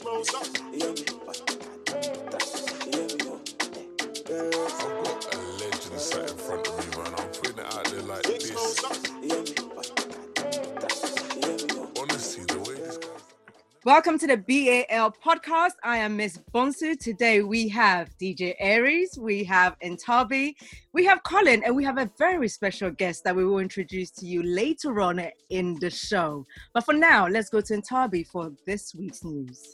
slows up. Hear me? I've got a legend sat in front Welcome to the BAL podcast. I am Miss Bonsu. Today we have DJ Aries, we have Intabi, we have Colin, and we have a very special guest that we will introduce to you later on in the show. But for now, let's go to Intabi for this week's news.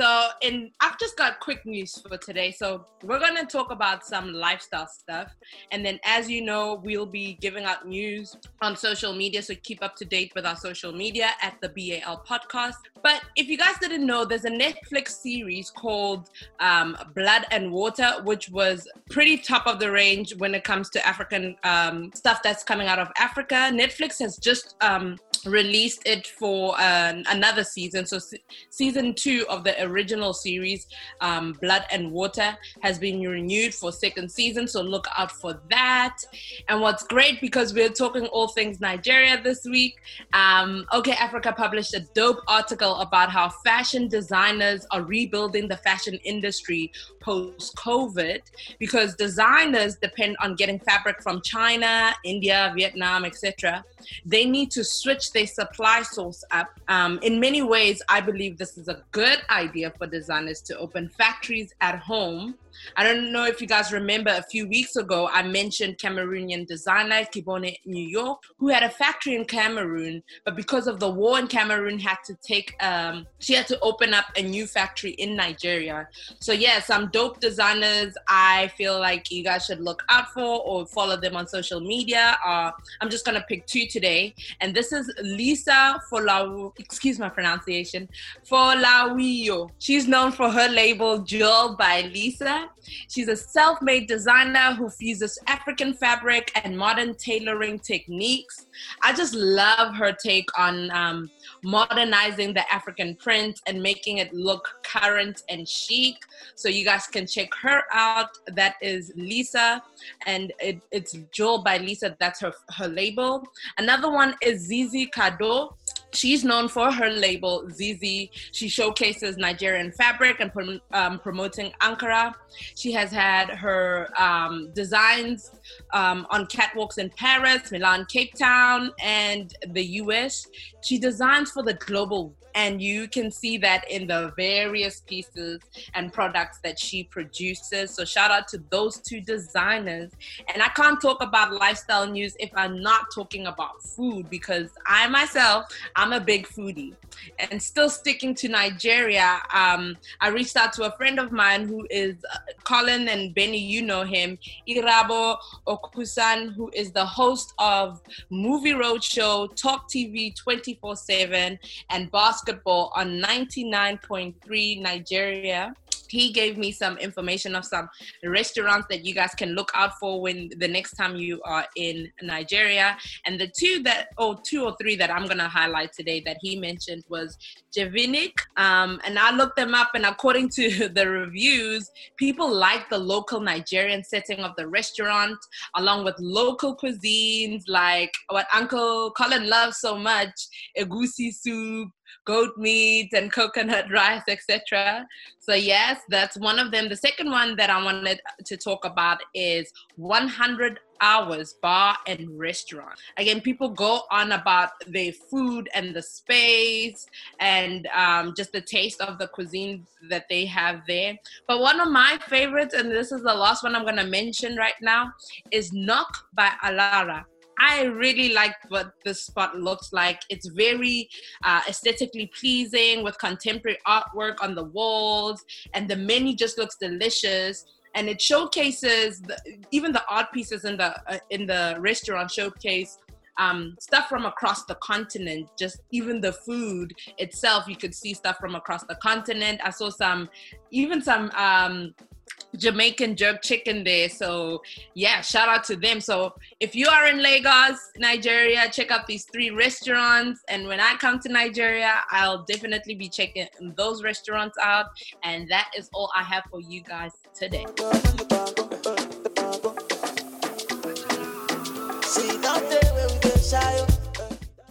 So, in I've just got quick news for today. So, we're gonna talk about some lifestyle stuff, and then, as you know, we'll be giving out news on social media. So, keep up to date with our social media at the BAL podcast. But if you guys didn't know, there's a Netflix series called um, Blood and Water, which was pretty top of the range when it comes to African um, stuff that's coming out of Africa. Netflix has just um, released it for uh, another season. So se- season two of the original series, um, Blood and Water, has been renewed for second season. So look out for that. And what's great because we're talking all things Nigeria this week. Um, OkayAfrica published a dope article about how fashion designers are rebuilding the fashion industry post COVID because designers depend on getting fabric from China, India, Vietnam, etc they need to switch their supply source up. Um, in many ways, I believe this is a good idea for designers to open factories at home. I don't know if you guys remember a few weeks ago, I mentioned Cameroonian designer Kibone New York, who had a factory in Cameroon, but because of the war in Cameroon, had to take, um, she had to open up a new factory in Nigeria. So, yeah, some dope designers I feel like you guys should look out for or follow them on social media. Uh, I'm just gonna pick two today, and this is Lisa Folau. Excuse my pronunciation, Folawiyo. She's known for her label Jewel by Lisa. She's a self-made designer who fuses African fabric and modern tailoring techniques. I just love her take on um, modernizing the African print and making it look current and chic. So you guys can check her out. That is Lisa, and it, it's Jewel by Lisa. That's her her label. Another one is Zizi Cardow. She's known for her label Zizi. She showcases Nigerian fabric and um, promoting Ankara. She has had her um, designs um, on catwalks in Paris, Milan, Cape Town, and the US. She designs for the global, and you can see that in the various pieces and products that she produces. So, shout out to those two designers. And I can't talk about lifestyle news if I'm not talking about food because I myself, I'm a big foodie. And still sticking to Nigeria, um, I reached out to a friend of mine who is uh, Colin and Benny, you know him, Irabo Okusan, who is the host of Movie Roadshow, Talk TV 24 7, and basketball on 99.3 Nigeria he gave me some information of some restaurants that you guys can look out for when the next time you are in Nigeria. And the two that, oh, two or three that I'm gonna highlight today that he mentioned was Jevinik. Um, and I looked them up, and according to the reviews, people like the local Nigerian setting of the restaurant, along with local cuisines like what Uncle Colin loves so much, egusi soup, goat meat and coconut rice, etc. So yes, that's one of them. The second one that I wanted to talk about is 100 hours bar and restaurant. Again, people go on about their food and the space and um, just the taste of the cuisine that they have there. But one of my favorites, and this is the last one I'm going to mention right now, is Nok by Alara. I really like what this spot looks like. It's very uh, aesthetically pleasing with contemporary artwork on the walls, and the menu just looks delicious. And it showcases the, even the art pieces in the uh, in the restaurant showcase um, stuff from across the continent. Just even the food itself, you could see stuff from across the continent. I saw some, even some um, Jamaican jerk chicken there. So yeah, shout out to them. So if you are in Lagos, Nigeria, check out these three restaurants. And when I come to Nigeria, I'll definitely be checking those restaurants out. And that is all I have for you guys today.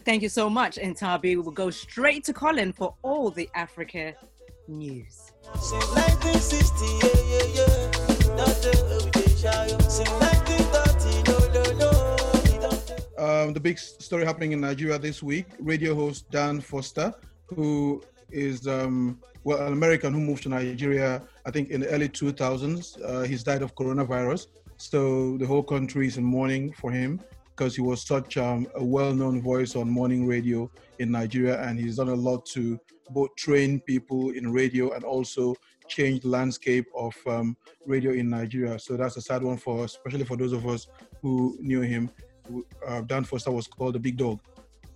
Thank you so much, Intabi. We will go straight to Colin for all the Africa news. Since 1960, yeah, yeah, yeah. Don't do we dey shy, yo. Since 1930, no, no, no. We don't do- Um, the big story happening in Nigeria this week radio host Dan Foster, who is um, well, an American who moved to Nigeria, I think in the early 2000s. Uh, he's died of coronavirus. So the whole country is in mourning for him because he was such um, a well known voice on morning radio in Nigeria. And he's done a lot to both train people in radio and also change the landscape of um, radio in Nigeria. So that's a sad one for us, especially for those of us who knew him uh, Dan Foster was called the big dog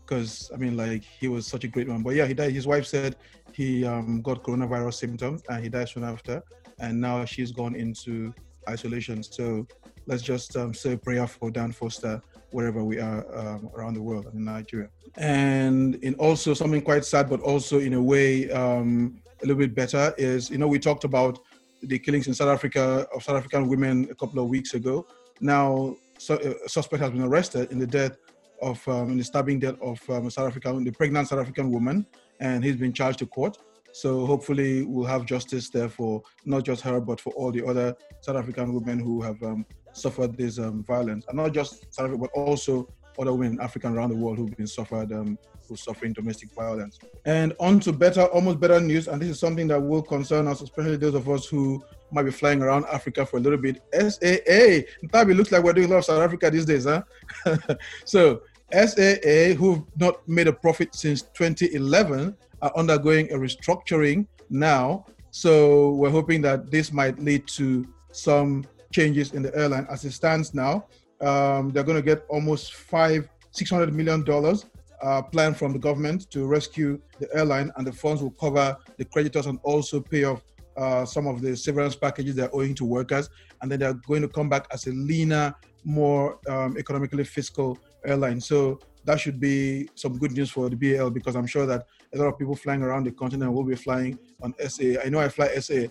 because I mean, like he was such a great man. But yeah, he died. His wife said he um, got coronavirus symptoms and he died soon after, and now she's gone into isolation. So let's just um, say a prayer for Dan Foster wherever we are um, around the world in Nigeria. And in also something quite sad, but also in a way um, a little bit better is you know we talked about the killings in South Africa of South African women a couple of weeks ago. Now, so, a suspect has been arrested in the death of um, in the stabbing death of um, a South African, the pregnant South African woman, and he's been charged to court. So hopefully, we'll have justice there for not just her, but for all the other South African women who have um, suffered this um, violence, and not just South Africa, but also other women in Africa around the world who've been suffered, um, who's suffering domestic violence. And on to better, almost better news, and this is something that will concern us, especially those of us who might be flying around Africa for a little bit. SAA, Ntabi looks like we're doing a lot of South Africa these days, huh? so SAA, who've not made a profit since 2011, are undergoing a restructuring now. So we're hoping that this might lead to some changes in the airline. As it stands now, um, they're going to get almost five, six hundred million dollars uh, plan from the government to rescue the airline, and the funds will cover the creditors and also pay off uh, some of the severance packages they're owing to workers. And then they're going to come back as a leaner, more um, economically fiscal airline. So that should be some good news for the BAL because I'm sure that a lot of people flying around the continent will be flying on SA. I know I fly SA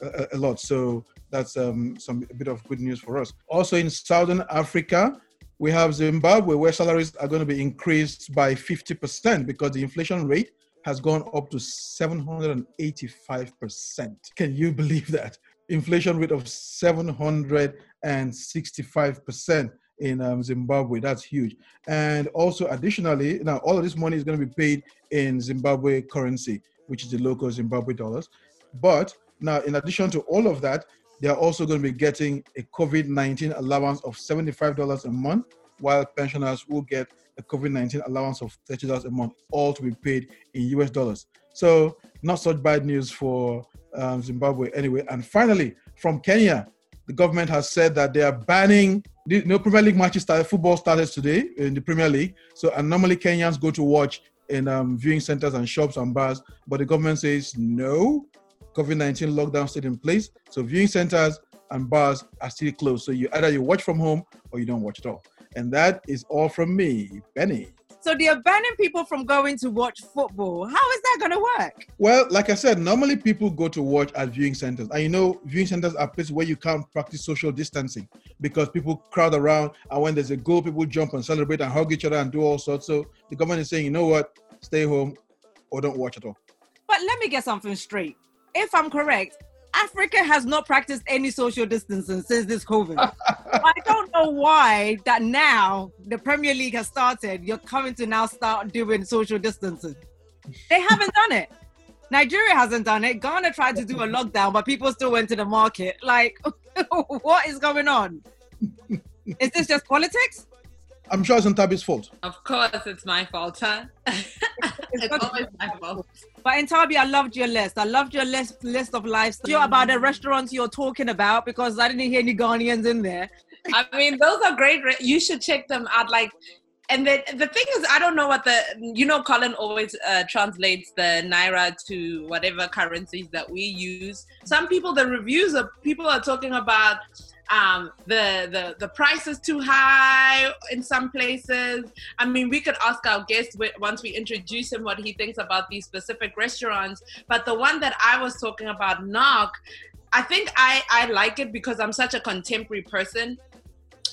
a, a lot, so that's um, some a bit of good news for us. Also in Southern Africa, we have Zimbabwe where salaries are going to be increased by 50% because the inflation rate has gone up to 785%. Can you believe that? Inflation rate of 765% in um, Zimbabwe. That's huge. And also, additionally, now all of this money is going to be paid in Zimbabwe currency, which is the local Zimbabwe dollars. But now, in addition to all of that, they are also going to be getting a COVID 19 allowance of $75 a month, while pensioners will get a COVID 19 allowance of $30 a month, all to be paid in US dollars. So, not such bad news for um, Zimbabwe anyway. And finally, from Kenya, the government has said that they are banning the no Premier League matches started, football started today in the Premier League. So, and normally Kenyans go to watch in um, viewing centers and shops and bars, but the government says no, COVID 19 lockdown still in place. So, viewing centers and bars are still closed. So, you either you watch from home or you don't watch at all. And that is all from me, Benny. So they're banning people from going to watch football. How is that going to work? Well, like I said, normally people go to watch at viewing centers. And you know, viewing centers are places where you can't practice social distancing because people crowd around. And when there's a goal, people jump and celebrate and hug each other and do all sorts. So the government is saying, you know what, stay home or don't watch at all. But let me get something straight. If I'm correct, Africa has not practiced any social distancing since this COVID. I don't know why that now the Premier League has started. You're coming to now start doing social distancing. They haven't done it. Nigeria hasn't done it. Ghana tried to do a lockdown, but people still went to the market. Like, what is going on? Is this just politics? I'm sure it's Ntabi's fault. Of course, it's my fault, huh? it's always my fault. But Intabi, I loved your list. I loved your list list of lifestyle about the restaurants you're talking about because I didn't hear any Ghanaians in there. I mean, those are great. Re- you should check them out. Like, and the the thing is, I don't know what the you know. Colin always uh, translates the naira to whatever currencies that we use. Some people, the reviews of people are talking about um, the the the price is too high in some places. I mean, we could ask our guest once we introduce him what he thinks about these specific restaurants. But the one that I was talking about, Nok, I think I I like it because I'm such a contemporary person.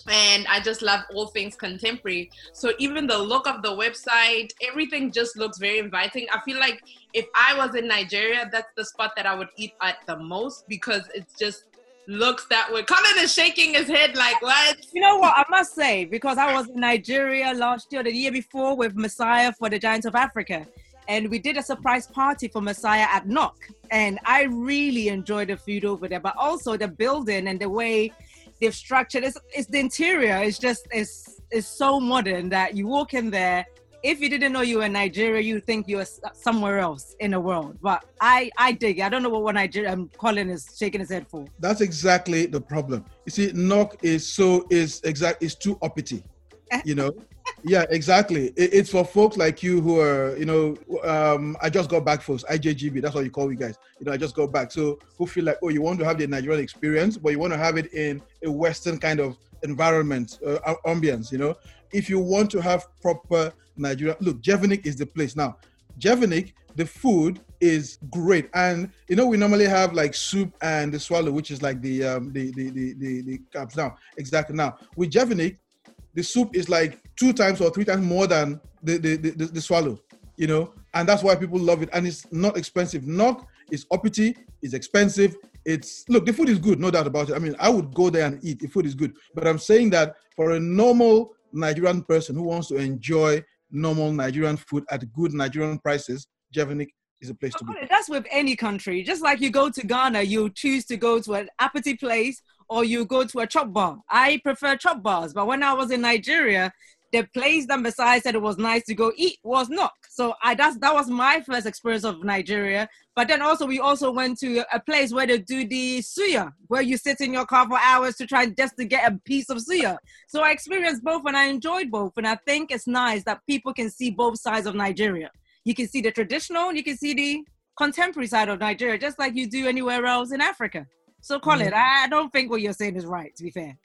and I just love all things contemporary. So even the look of the website, everything just looks very inviting. I feel like if I was in Nigeria, that's the spot that I would eat at the most because it's just looks that way. Colin is shaking his head like what? You know what? I must say, because I was in Nigeria last year, the year before, with Masai for the Giants of Africa. And we did a surprise party for Masai at Nok. And I really enjoyed the food over there, but also the building and the way they've structured it's, it's the interior. It's just it's it's so modern that you walk in there. If you didn't know you were in Nigeria, you think you were s- somewhere else in the world. But I I dig. it. I don't know what, what Nigeria um, Colin is shaking his head for. That's exactly the problem. You see, Nok is so is exact is too uppity. You know, yeah, exactly. It, it's for folks like you who are, you know, um, I just got back, folks. IJGB, that's what you call you guys. You know, I just got back. So who feel like, oh, you want to have the Nigerian experience, but you want to have it in a Western kind of environment, uh, ambience. You know, if you want to have proper Nigeria, look, Jevinik is the place now. Jevinik, the food is great, and you know we normally have like soup and the swallow, which is like the um, the the the the, the caps now. Exactly now with Jevinik, the soup is like two times or three times more than the the, the, the, the swallow, you know, and that's why people love it. And it's not expensive. Nok is uppity, it's expensive. It's look, the food is good, no doubt about it. I mean, I would go there and eat. The food is good, but I'm saying that for a normal Nigerian person who wants to enjoy normal Nigerian food at good Nigerian prices, Jevinik is a place to be. That's with any country. Just like you go to Ghana, you choose to go to an appetite place or you go to a chop bar. I prefer chop bars, but when I was in Nigeria, the place that Masai said it was nice to go eat was Nok. So I that's that was my first experience of Nigeria. But then also we also went to a place where they do the suya, where you sit in your car for hours to try just to get a piece of suya. So I experienced both and I enjoyed both. And I think it's nice that people can see both sides of Nigeria. You can see the traditional, and you can see the contemporary side of Nigeria, just like you do anywhere else in Africa. So Colin, mm-hmm. I don't think what you're saying is right, to be fair.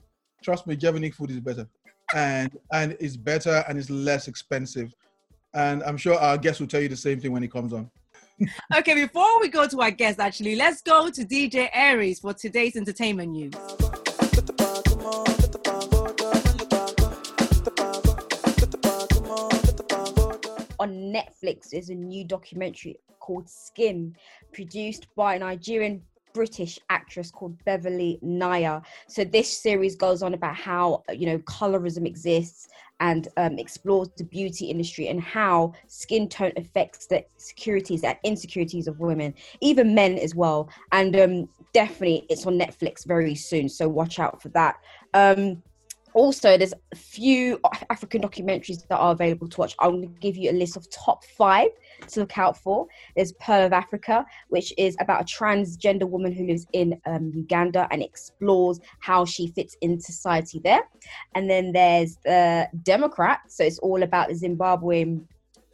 Trust me, Jevinik food is better, and and it's better and it's less expensive. And I'm sure our guest will tell you the same thing when he comes on. Okay, before we go to our guest, actually, let's go to DJ Aries for today's entertainment news. on Netflix is a new documentary called Skin, produced by a Nigerian British actress called Beverly Naya. So this series goes on about how you know colorism exists and um, explores the beauty industry and how skin tone affects the securities and insecurities of women, even men as well. And um, definitely, it's on Netflix very soon. So watch out for that. Um, also there's a few african documentaries that are available to watch i'm going to give you a list of top five to look out for there's pearl of africa which is about a transgender woman who lives in um, uganda and explores how she fits in society there. And then there's the democrat so it's all about the zimbabwean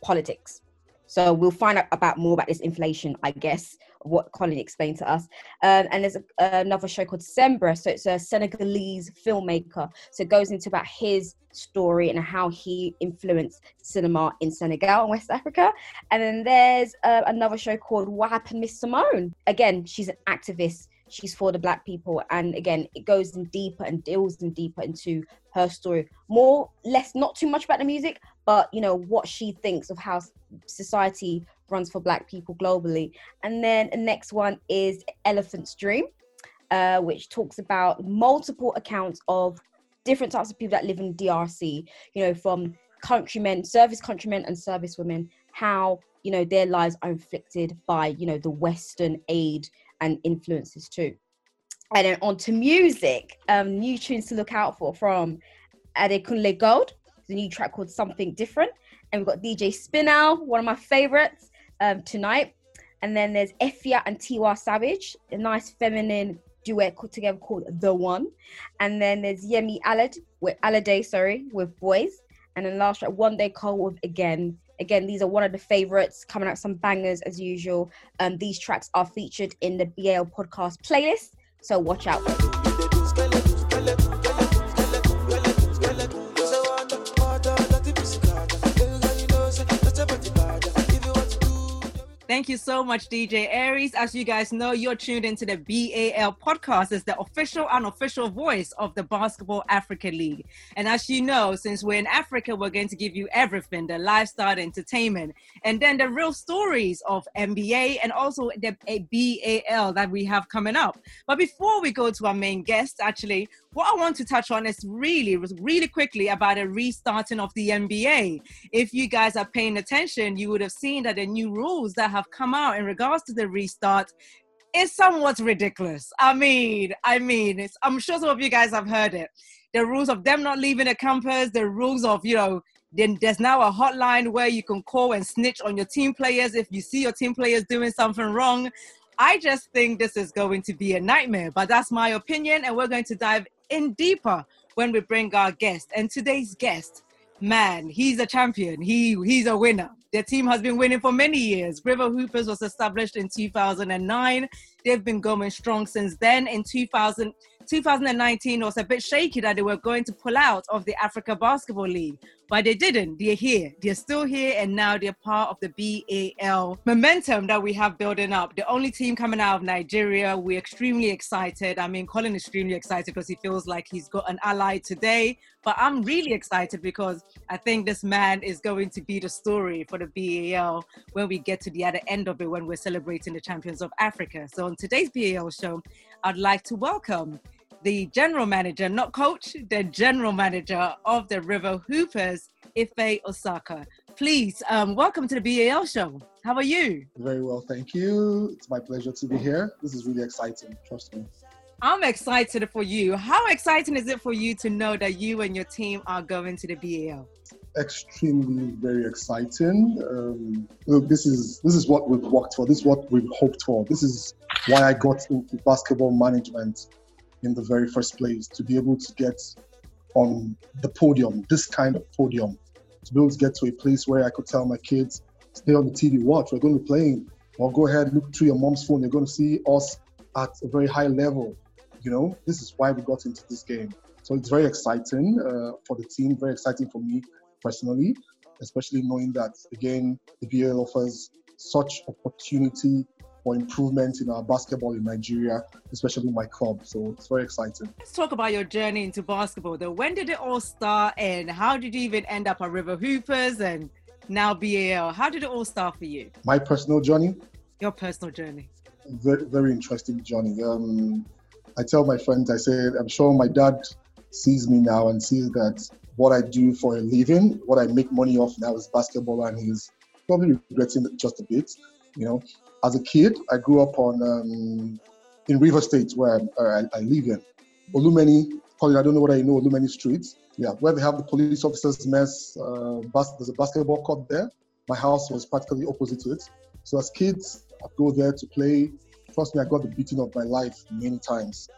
politics so we'll find out about more about this inflation i guess what Colin explained to us. Um, and there's a, another show called Sembene. So it's a Senegalese filmmaker. So it goes into about his story and how he influenced cinema in Senegal and West Africa. And then there's uh, another show called What Happened Miss Simone. Again, she's an activist. She's for the black people. And again, it goes in deeper and deals in deeper into her story. More, less, not too much about the music, but you know, what she thinks of how society runs for black people globally. And then the next one is Elephant's Dream, uh, which talks about multiple accounts of different types of people that live in DRC, you know, from countrymen, service countrymen and service women, how, you know, their lives are inflicted by, you know, the Western aid and influences too. And then on to music, um, new tunes to look out for from Adekunle Gold, the new track called Something Different. And we've got DJ Spinall, one of my favorites um, tonight. And then there's Efya and Tiwa Savage, a nice feminine duet together called The One. And then there's Yemi Alad with Alade, sorry, with Boys. And then last track, Wande Coal with Again. Again, these are one of the favorites coming out some bangers as usual. Um, these tracks are featured in the BAL podcast playlist, so watch out. Thank you so much, DJ Aries. As you guys know, you're tuned into the BAL podcast. It's the official, unofficial voice of the Basketball Africa League. And as you know, since we're in Africa, we're going to give you everything the lifestyle, entertainment, and then the real stories of NBA and also the BAL that we have coming up. But before we go to our main guest, actually, what I want to touch on is really, really quickly about a restarting of the NBA. If you guys are paying attention, you would have seen that the new rules that have come out in regards to the restart is somewhat ridiculous. I mean, I mean, I'm sure some of you guys have heard it. The rules of them not leaving the campus, the rules of, you know, then there's now a hotline where you can call and snitch on your team players if you see your team players doing something wrong. I just think this is going to be a nightmare, but that's my opinion, and we're going to dive in deeper when we bring our guest. And today's guest, man, he's a champion. He he's a winner. Their team has been winning for many years. River Hoopers was established in 2009. They've been going strong since then. In 2000, 2019 was a bit shaky that they were going to pull out of the Africa Basketball League, but they didn't. They're here. They're still here, and now they're part of the BAL momentum that we have building up. The only team coming out of Nigeria. We're extremely excited. I mean, Colin is extremely excited because he feels like he's got an ally today. But I'm really excited because I think this man is going to be the story for the BAL when we get to the other end of it when we're celebrating the champions of Africa. So on today's BAL show, I'd like to welcome the general manager, not coach, the general manager of the River Hoopers, Ifie Ozaka. Please, um, welcome to the BAL show. How are you? Very well, thank you. It's my pleasure to be here. This is really exciting, trust me. I'm excited for you. How exciting is it for you to know that you and your team are going to the BAL? Extremely, very exciting. Um, look, this is this is what we've worked for. This is what we've hoped for. This is why I got into basketball management in the very first place to be able to get on the podium, this kind of podium, to be able to get to a place where I could tell my kids, stay on the TV, watch, we're going to be playing, or go ahead, look through your mom's phone, you're going to see us at a very high level. You know, this is why we got into this game. So it's very exciting uh, for the team, very exciting for me personally, especially knowing that, again, the BL offers such opportunity for improvement in our basketball in Nigeria, especially my club. So it's very exciting. Let's talk about your journey into basketball. Though, when did it all start, and how did you even end up at River Hoopers and now BAL? How did it all start for you? My personal journey. Your personal journey. Very, very interesting journey. Um, I tell my friends, I say, I'm sure my dad sees me now and sees that what I do for a living, what I make money off now is basketball, and he's probably regretting it just a bit. You know, as a kid, I grew up on um, in River State where I, I live in. Olumeni, Colin, I don't know whether you know Olumeni Street. Yeah, where they have the police officers' mess. Uh, bas- there's a basketball court there. My house was practically opposite to it. So as kids, I'd go there to play. Trust me, I got the beating of my life many times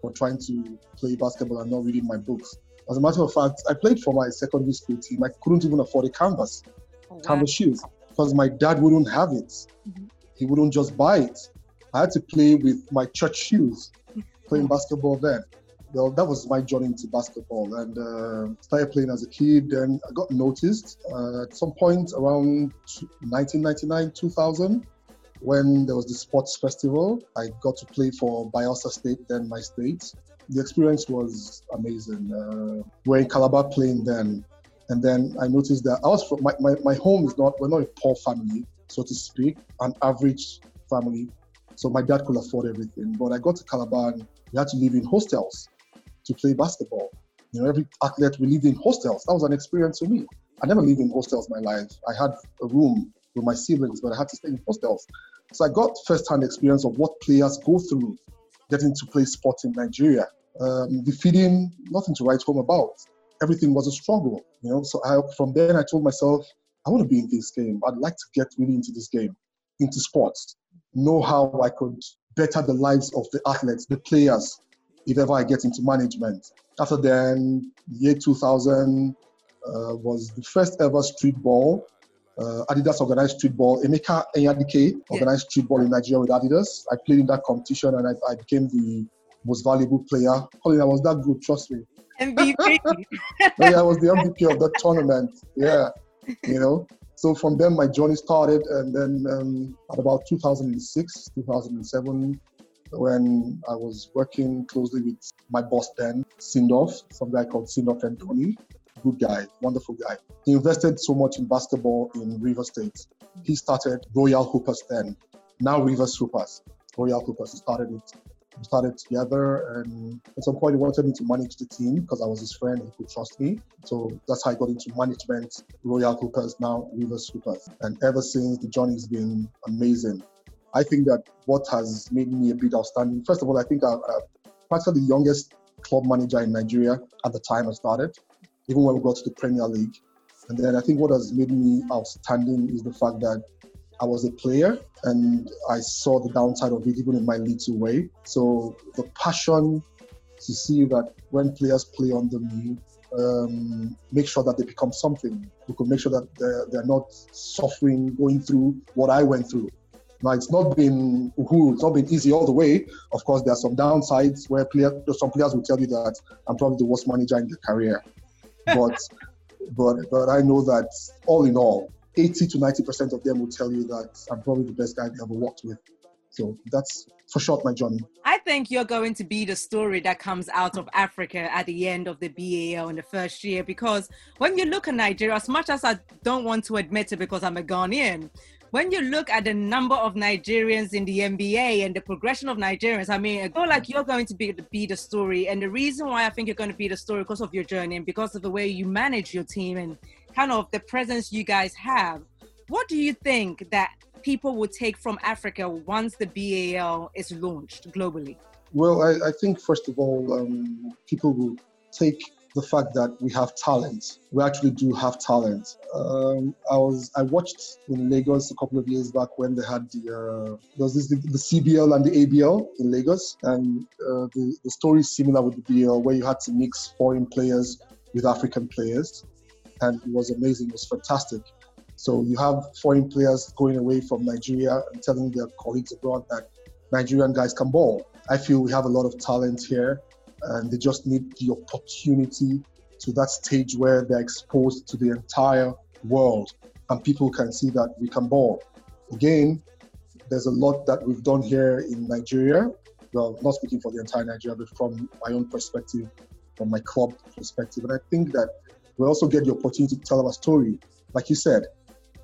for trying to play basketball and not reading my books. As a matter of fact, I played for my secondary school team. I couldn't even afford a canvas, Oh, wow. canvas shoes, because my dad wouldn't have it. Mhm. He wouldn't just buy it. I had to play with my church shoes, playing basketball then. Well, that was my journey into basketball, and uh, started playing as a kid. Then I got noticed uh, at some point around 1999, 2000, when there was the sports festival. I got to play for Bayelsa State, then my state. The experience was amazing. Uh, we're in Calabar playing then, and then I noticed that I was from my, my, my home is not we're not a poor family, so to speak, an average family. So my dad could afford everything. But I got to Calabar and we had to live in hostels to play basketball. You know, every athlete we lived in hostels. That was an experience for me. I never lived in hostels my life. I had a room with my siblings, but I had to stay in hostels. So I got first-hand experience of what players go through getting to play sports in Nigeria. Um, the feeding, nothing to write home about. Everything was a struggle, you know. So I, from then, I told myself, I want to be in this game. I'd like to get really into this game, into sports. Know how I could better the lives of the athletes, the players, if ever I get into management. After then, year 2000 uh, was the first ever street ball. Uh, Adidas organized street ball. Emeka Enyadike organized street ball in Nigeria with Adidas. I played in that competition and I, I became the most valuable player. Colin, I was that good, trust me. MVP. Yeah, I was the MVP of that tournament. Yeah, you know. So from then, my journey started, and then um, at about 2006, 2007, when I was working closely with my boss then, Sindoff, some guy called Sindoff and Tony, good guy, wonderful guy. He invested so much in basketball in River State. He started Royal Hoopers then, now Rivers Hoopers. Royal Hoopers. Started it. We started together, and at some point, he wanted me to manage the team because I was his friend. He could trust me. So that's how I got into management. Royal Hoopers, now Rivers Hoopers. And ever since, the journey's been amazing. I think that what has made me a bit outstanding, first of all, I think I'm uh, practically the youngest club manager in Nigeria at the time I started, even when we got to the Premier League. And then I think what has made me outstanding is the fact that I was a player and I saw the downside of it even in my little way. So the passion to see that when players play under me, um, make sure that they become something. We could make sure that they're, they're not suffering, going through what I went through. Now it's not been it's not been easy all the way. Of course, there are some downsides where player, some players will tell you that I'm probably the worst manager in their career, but but but I know that all in all, 80 to 90 percent of them will tell you that I'm probably the best guy they ever worked with. So that's for short my journey. I think you're going to be the story that comes out of Africa at the end of the BAL in the first year because when you look at Nigeria, as much as I don't want to admit it because I'm a Ghanaian, when you look at the number of Nigerians in the NBA and the progression of Nigerians, I mean, I feel like you're going to be, be the story. And the reason why I think you're going to be the story because of your journey and because of the way you manage your team and kind of the presence you guys have. What do you think that people will take from Africa once the BAL is launched globally? Well, I, I think first of all, um, people will take the fact that we have talent. We actually do have talent. Um, I was I watched in Lagos a couple of years back when they had the uh, there was this the, the, CBL and the ABL in Lagos, and uh, the the story is similar with the BL where you had to mix foreign players with African players, and it was amazing. It was fantastic. So you have foreign players going away from Nigeria and telling their colleagues abroad that Nigerian guys can ball. I feel we have a lot of talent here and they just need the opportunity to that stage where they're exposed to the entire world and people can see that we can ball. Again, there's a lot that we've done here in Nigeria. Well, not speaking for the entire Nigeria, but from my own perspective, from my club perspective. And I think that we also get the opportunity to tell our story. Like you said,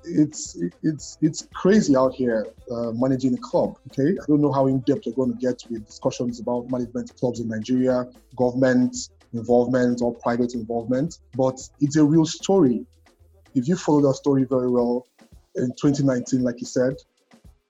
it's it's it's crazy out here uh, managing a club. Okay, I don't know how in depth you're going to get with discussions about management clubs in Nigeria, government involvement or private involvement, but it's a real story. If you follow that story very well, in 2019, like you said,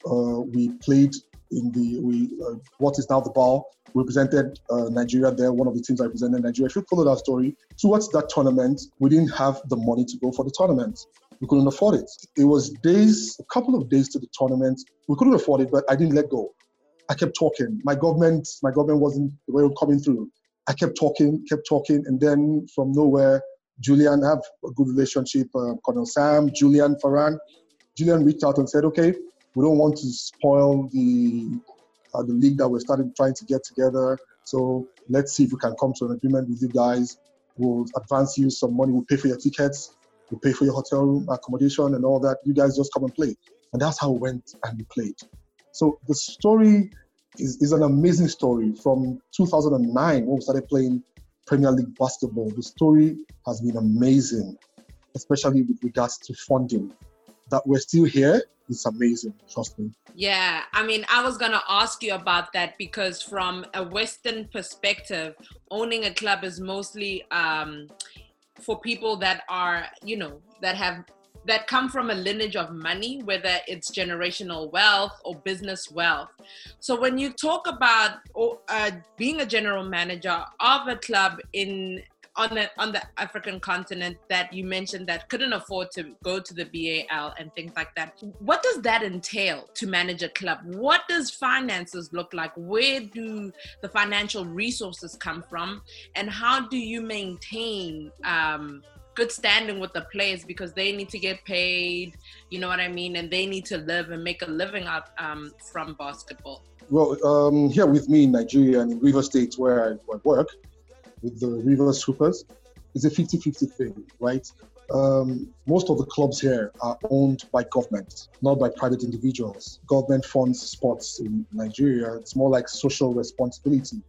uh, we played in the we uh, what is now the BAL represented uh, Nigeria there. One of the teams I represented Nigeria. If you follow that story, towards that tournament, we didn't have the money to go for the tournament we couldn't afford it. It was days, a couple of days to the tournament. We couldn't afford it, but I didn't let go. I kept talking. My government, my government wasn't the way coming through. I kept talking, kept talking, and then from nowhere, Julian I have a good relationship. Uh, Colonel Sam, Julian Farran, Julian reached out and said, "Okay, we don't want to spoil the uh, the league that we're starting trying to get together. So let's see if we can come to an agreement with you guys. We'll advance you some money. We'll pay for your tickets We'll pay for your hotel room, accommodation, and all that. You guys just come and play. And that's how we went and we played. So the story is, is an amazing story from 2009 when we started playing Premier League basketball. The story has been amazing, especially with regards to funding. That we're still here is amazing, trust me. Yeah, I mean, I was to ask you about that because, from a Western perspective, owning a club is mostly um, for people that are, you know, that have that come from a lineage of money, whether it's generational wealth or business wealth. So when you talk about uh, being a general manager of a club in on the on the African continent that you mentioned that couldn't afford to go to the BAL and things like that. What does that entail to manage a club? What does finances look like? Where do the financial resources come from? And how do you maintain um, good standing with the players because they need to get paid, you know what I mean, and they need to live and make a living out um, from basketball. Well, um, here with me in Nigeria and in River State where I, I work, with the Rivers Hoopers, it's a 50 50 thing, right? um, most of the clubs here are owned by government, not by private individuals. Government funds sports in Nigeria. It's more like social responsibility.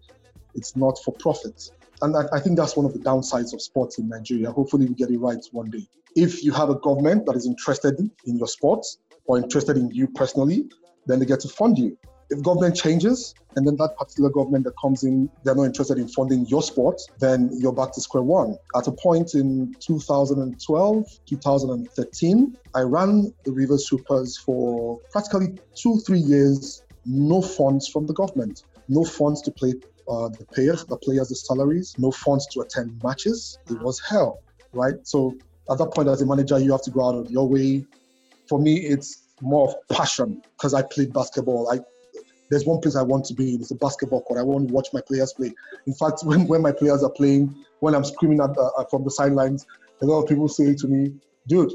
It's not for profit. And I, I think that's one of the downsides of sports in Nigeria. Hopefully, we get it right one day. If you have a government that is interested in your sports or interested in you personally, then they get to fund you. If government changes and then that particular government that comes in, they're not interested in funding your sport, then you're back to square one. At a point in 2012, 2013, I ran the Rivers Hoopers for practically two, three years, no funds from the government, no funds to play uh, the players, the players, the salaries, no funds to attend matches. It was hell, right? So at that point, as a manager, you have to go out of your way. For me, it's more of passion because I played basketball. I there's one place I want to be in. It's a basketball court. I want to watch my players play. In fact, when, when my players are playing, when I'm screaming at the, uh, from the sidelines, a lot of people say to me, "Dude,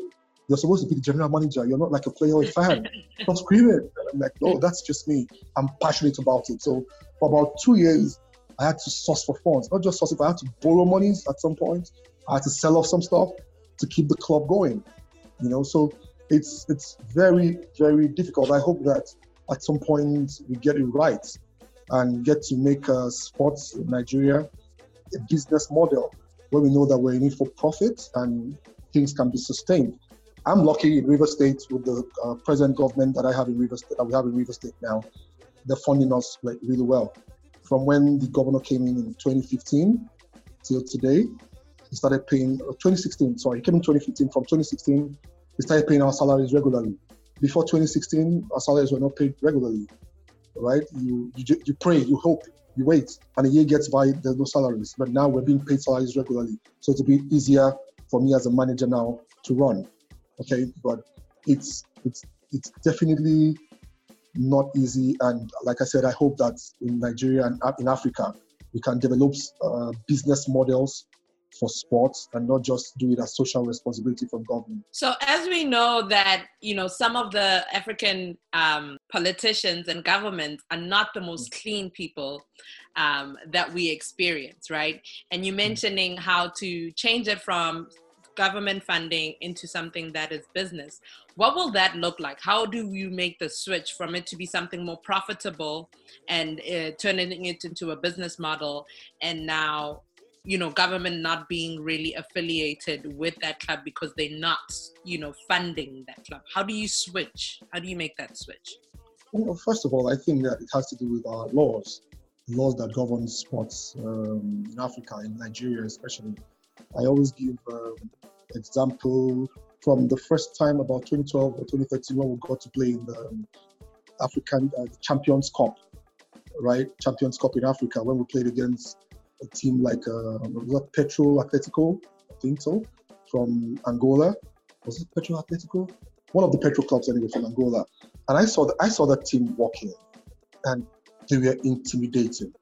you're supposed to be the general manager. You're not like a player or a fan. Stop screaming." And I'm like, "No, that's just me. I'm passionate about it." So for about two years, I had to source for funds. Not just source it, I had to borrow monies at some point. I had to sell off some stuff to keep the club going. You know, so it's it's very very difficult. I hope that at some point we get it right and get to make uh, sports in Nigeria a business model where we know that we're in it for profit and things can be sustained. I'm lucky in River State with the uh, present government that I have in River State, that we have in River State now. They're funding us like really well. From when the governor came in in 2015 till today, he started paying uh, 2016. Sorry, he came in 2015. From 2016, he started paying our salaries regularly. Before 2016, our salaries were not paid regularly, right? You, you, you pray, you hope, you wait, and a year gets by, there's no salaries. But now we're being paid salaries regularly. So it'll be easier for me as a manager now to run. Okay, but it's it's it's definitely not easy. And like I said, I hope that in Nigeria and in Africa, we can develop uh, business models for sports and not just do it as social responsibility for government. So, as we know that you know some of the African um, politicians and governments are not the most clean people um, that we experience, right? And you mentioning how to change it from government funding into something that is business. What will that look like? How do you make the switch from it to be something more profitable and uh, turning it into a business model and now you know government not being really affiliated with that club because they're not you know funding that club. How do you switch? How do you make that switch? Well first of all i think that it has to do with our laws laws that govern sports um, in africa in nigeria especially. I always give um, example from the first time about 2012 or 2013 when we got to play in the um, african uh, champions cup right? Champions cup in africa when we played against a team like uh, Petro Atletico, I think so, from Angola. Was it Petro Atletico? One of the Petro clubs anyway from Angola. And I saw that I saw that team walking, and they were intimidating.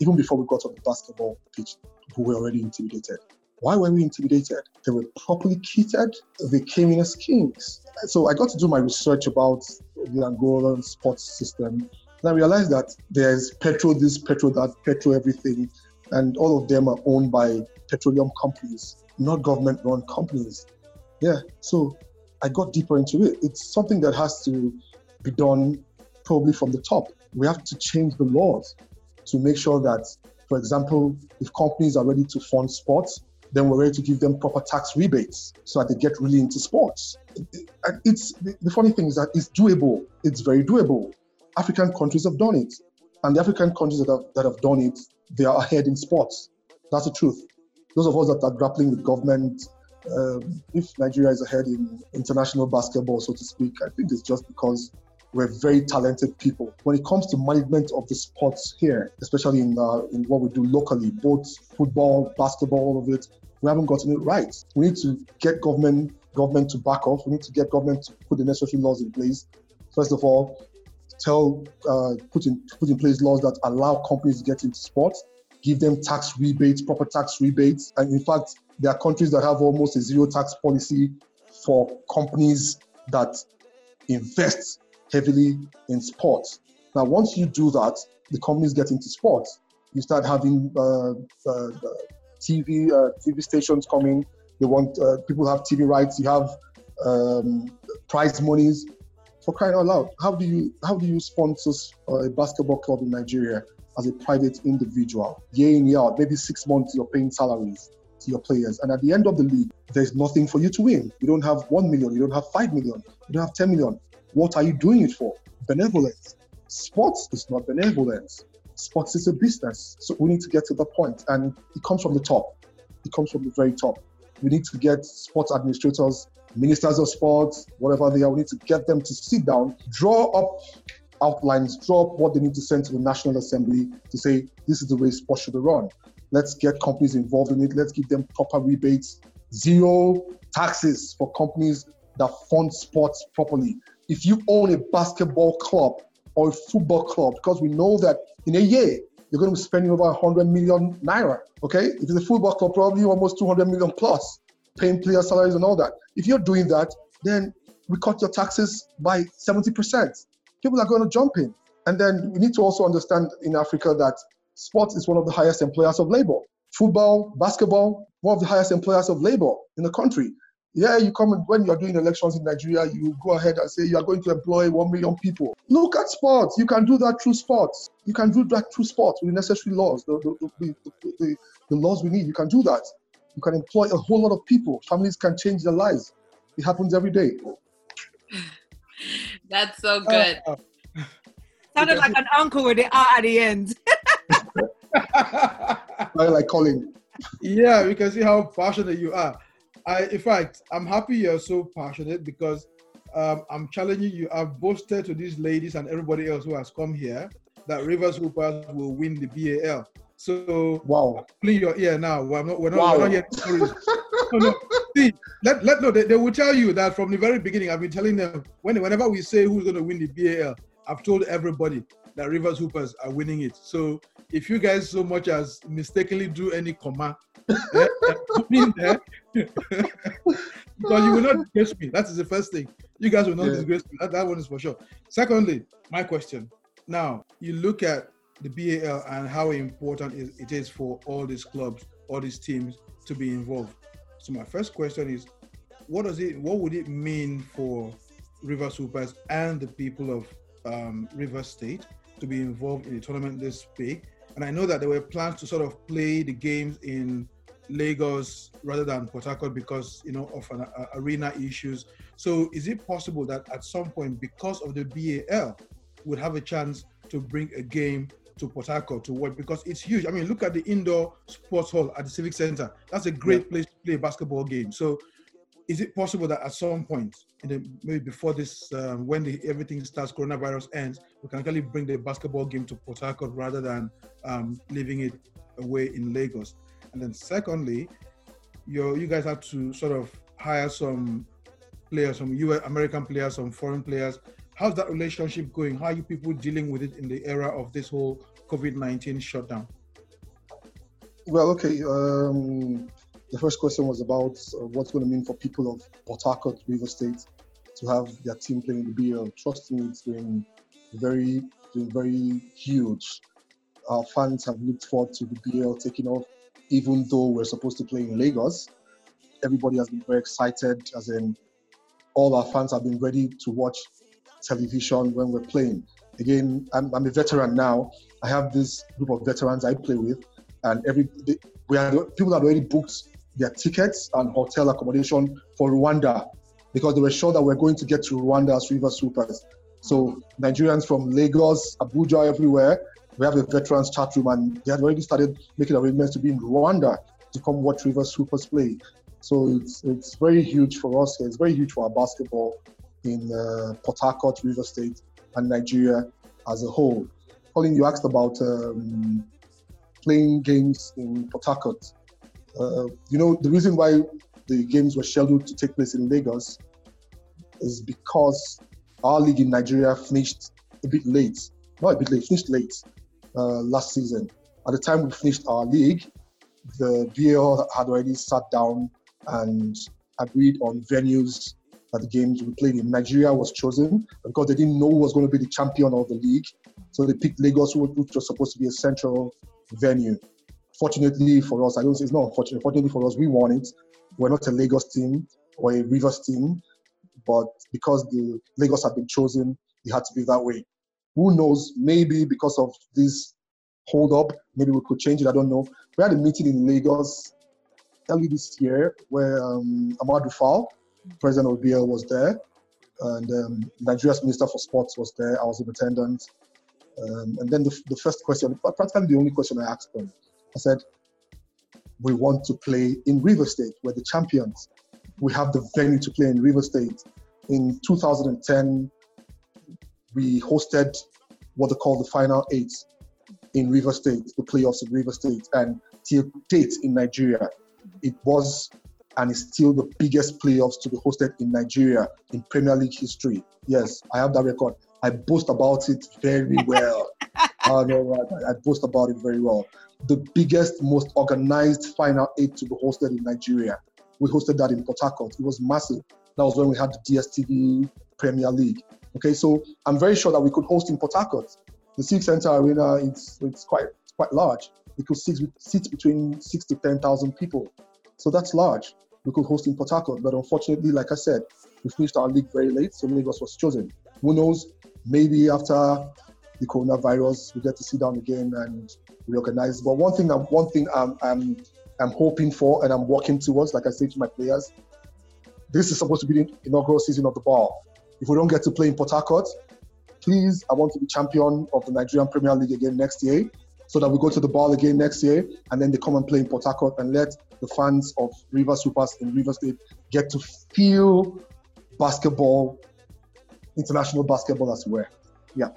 Even before we got on the basketball pitch, we were already intimidated. Why were we intimidated? They were properly kitted. They came in as kings. So I got to do my research about the Angolan sports system. And I realized that there's Petro this, Petro that, Petro everything and all of them are owned by petroleum companies, not government run companies. Yeah, so I got deeper into it. It's something that has to be done probably from the top. We have to change the laws to make sure that, for example, if companies are ready to fund sports, then we're ready to give them proper tax rebates so that they get really into sports. It's the funny thing is that it's doable. It's very doable. African countries have done it, and the African countries that have, that have done it they are ahead in sports. That's the truth. Those of us that are grappling with government, um, if Nigeria is ahead in international basketball, so to speak, I think it's just because we're very talented people. When it comes to management of the sports here, especially in uh, in what we do locally, both football, basketball, all of it, we haven't gotten it right. We need to get government government to back off. We need to get government to put the necessary laws in place. First of all, tell uh, put in put in place laws that allow companies to get into sports, give them tax rebates, proper tax rebates, and in fact, there are countries that have almost a zero tax policy for companies that invest heavily in sports. Now, once you do that, the companies get into sports. You start having uh, uh, TV uh, TV stations coming They want uh, people have TV rights. You have um, prize monies. For crying out loud, how do you how do you sponsor uh, a basketball club in Nigeria as a private individual? Year in year out, maybe six months you're paying salaries to your players, and at the end of the league, there's nothing for you to win. You don't have one million, you don't have five million, you don't have ten million. What are you doing it for? Benevolence. Sports is not benevolence. Sports is a business. So we need to get to the point, and it comes from the top. It comes from the very top. We need to get sports administrators, ministers of sports, whatever they are. We need to get them to sit down, draw up outlines, draw up what they need to send to the National Assembly to say this is the way sports should be run. Let's get companies involved in it. Let's give them proper rebates, zero taxes for companies that fund sports properly. If you own a basketball club or a football club, because we know that in a year you're going to be spending over 100 million naira. Okay, if it's a football club, probably almost 200 million plus, paying player salaries and all that. If you're doing that, then we cut your taxes by 70%. People are going to jump in. And then we need to also understand in Africa that sports is one of the highest employers of labor. Football, basketball, one of the highest employers of labor in the country. Yeah, you come when you're doing elections in Nigeria, you go ahead and say you are going to employ one million people. Look at sports. You can do that through sports. You can do that through sports with the necessary laws, the, the, the, the laws we need. You can do that. You can employ a whole lot of people. Families can change their lives. It happens every day. That's so good. Uh, Sounded like an uncle with the R at the end. I like calling. yeah, we can see how passionate you are. I, in fact, I'm happy you're so passionate because um, I'm challenging you. I've boasted to these ladies and everybody else who has come here that Rivers Hoopers will win the BAL. So Wow. clean your ear now. We're not, we're not, Wow. we're not yet no, no. See, let, let no, they, they will tell you that from the very beginning. I've been telling them when, whenever we say who's going to win the BAL, I've told everybody that Rivers Hoopers are winning it. So if you guys so much as mistakenly do any comma, eh, eh, put me in there because you will not disgrace me. That is the first thing. You guys will not Yeah. disgrace me. That, that one is for sure. Secondly, my question. Now you look at the BAL and how important it is for all these clubs, all these teams to be involved. So my first question is, what does it? What would it mean for Rivers Hoopers and the people of um, River State to be involved in a tournament this big? And I know that there were plans to sort of play the games in Lagos rather than Port Harcourt because you know of an uh, arena issues. So is it possible that at some point, because of the BAL, would have a chance to bring a game to Port Harcourt to watch because it's huge. I mean, look at the indoor sports hall at the Civic Center. That's a great place to play a basketball game. So, is it possible that at some point, in the, maybe before this, um, when the, everything starts, coronavirus ends, we can actually bring the basketball game to Port Harcourt rather than um, leaving it away in Lagos? And then, secondly, you you guys have to sort of hire some players, some US American players, some foreign players. How's that relationship going? How are you people dealing with it in the era of this whole COVID 19 shutdown? Well, okay. Um, the first question was about uh, what's going to mean for people of Port Harcourt, River State, to have their team playing the BL. Trust me, it's been very, been very huge. Our fans have looked forward to the BL taking off, even though we're supposed to play in Lagos. Everybody has been very excited, as in all our fans have been ready to watch television when we're playing. Again, I'm, I'm a veteran now. I have this group of veterans I play with, and every they, we had people had already booked their tickets and hotel accommodation for Rwanda because they were sure that we're going to get to Rwanda as Rivers Hoopers. So Nigerians from Lagos, Abuja, everywhere, we have a veterans chat room, and they had already started making arrangements to be in Rwanda to come watch Rivers Hoopers play. So it's it's very huge for us. Here. It's very huge for our basketball in uh, Port Harcourt, River State, and Nigeria as a whole. Colin, you asked about um, playing games in Port Harcourt. Uh, you know, the reason why the games were scheduled to take place in Lagos is because our league in Nigeria finished a bit late. Not a bit late, finished late uh, last season. At the time we finished our league, the BL had already sat down and agreed on venues the games we played in. Nigeria was chosen because they didn't know who was going to be the champion of the league. So they picked Lagos, which was supposed to be a central venue. Fortunately for us, I don't say it's not unfortunate. Fortunately for us, we won it. we're not a Lagos team or a Rivers team, but because the Lagos had been chosen, it had to be that way. Who knows? Maybe because of this hold up, maybe we could change it. I don't know. We had a meeting in Lagos early this year where um, Amadou Fall, President of BL, was there, and um, Nigeria's Minister for Sports was there. I was in attendance. Um, and then the, the first question, practically the only question I asked them, I said, we want to play in River State. We're the champions. We have the venue to play in River State. In 2010, we hosted what they call the final eight in River State, the playoffs in River State, and till date in Nigeria, it was and is still the biggest playoffs to be hosted in Nigeria in Premier League history. Yes, I have that record. I boast about it very well. I know, I, I boast about it very well. The biggest, most organized final eight to be hosted in Nigeria. We hosted that in Port Harcourt. It was massive. That was when we had the DSTV Premier League. Okay, so I'm very sure that we could host in Port Harcourt. The Civic Center Arena, it's it's quite it's quite large. We could sit, sit between six to ten thousand people. So that's large. We could host in Port Harcourt, but unfortunately, like I said, we finished our league very late, so Lagos was chosen. Who knows? Maybe after the coronavirus, we get to sit down again and reorganize. But one thing, I'm, one thing I'm, I'm, I'm hoping for and I'm working towards, like I say to my players, this is supposed to be the inaugural season of the ball. If we don't get to play in Port Harcourt, please, I want to be champion of the Nigerian Premier League again next year so that we go to the ball again next year and then they come and play in Port Harcourt and let the fans of Rivers Hoopers in River State get to feel basketball, international basketball as well. Yeah.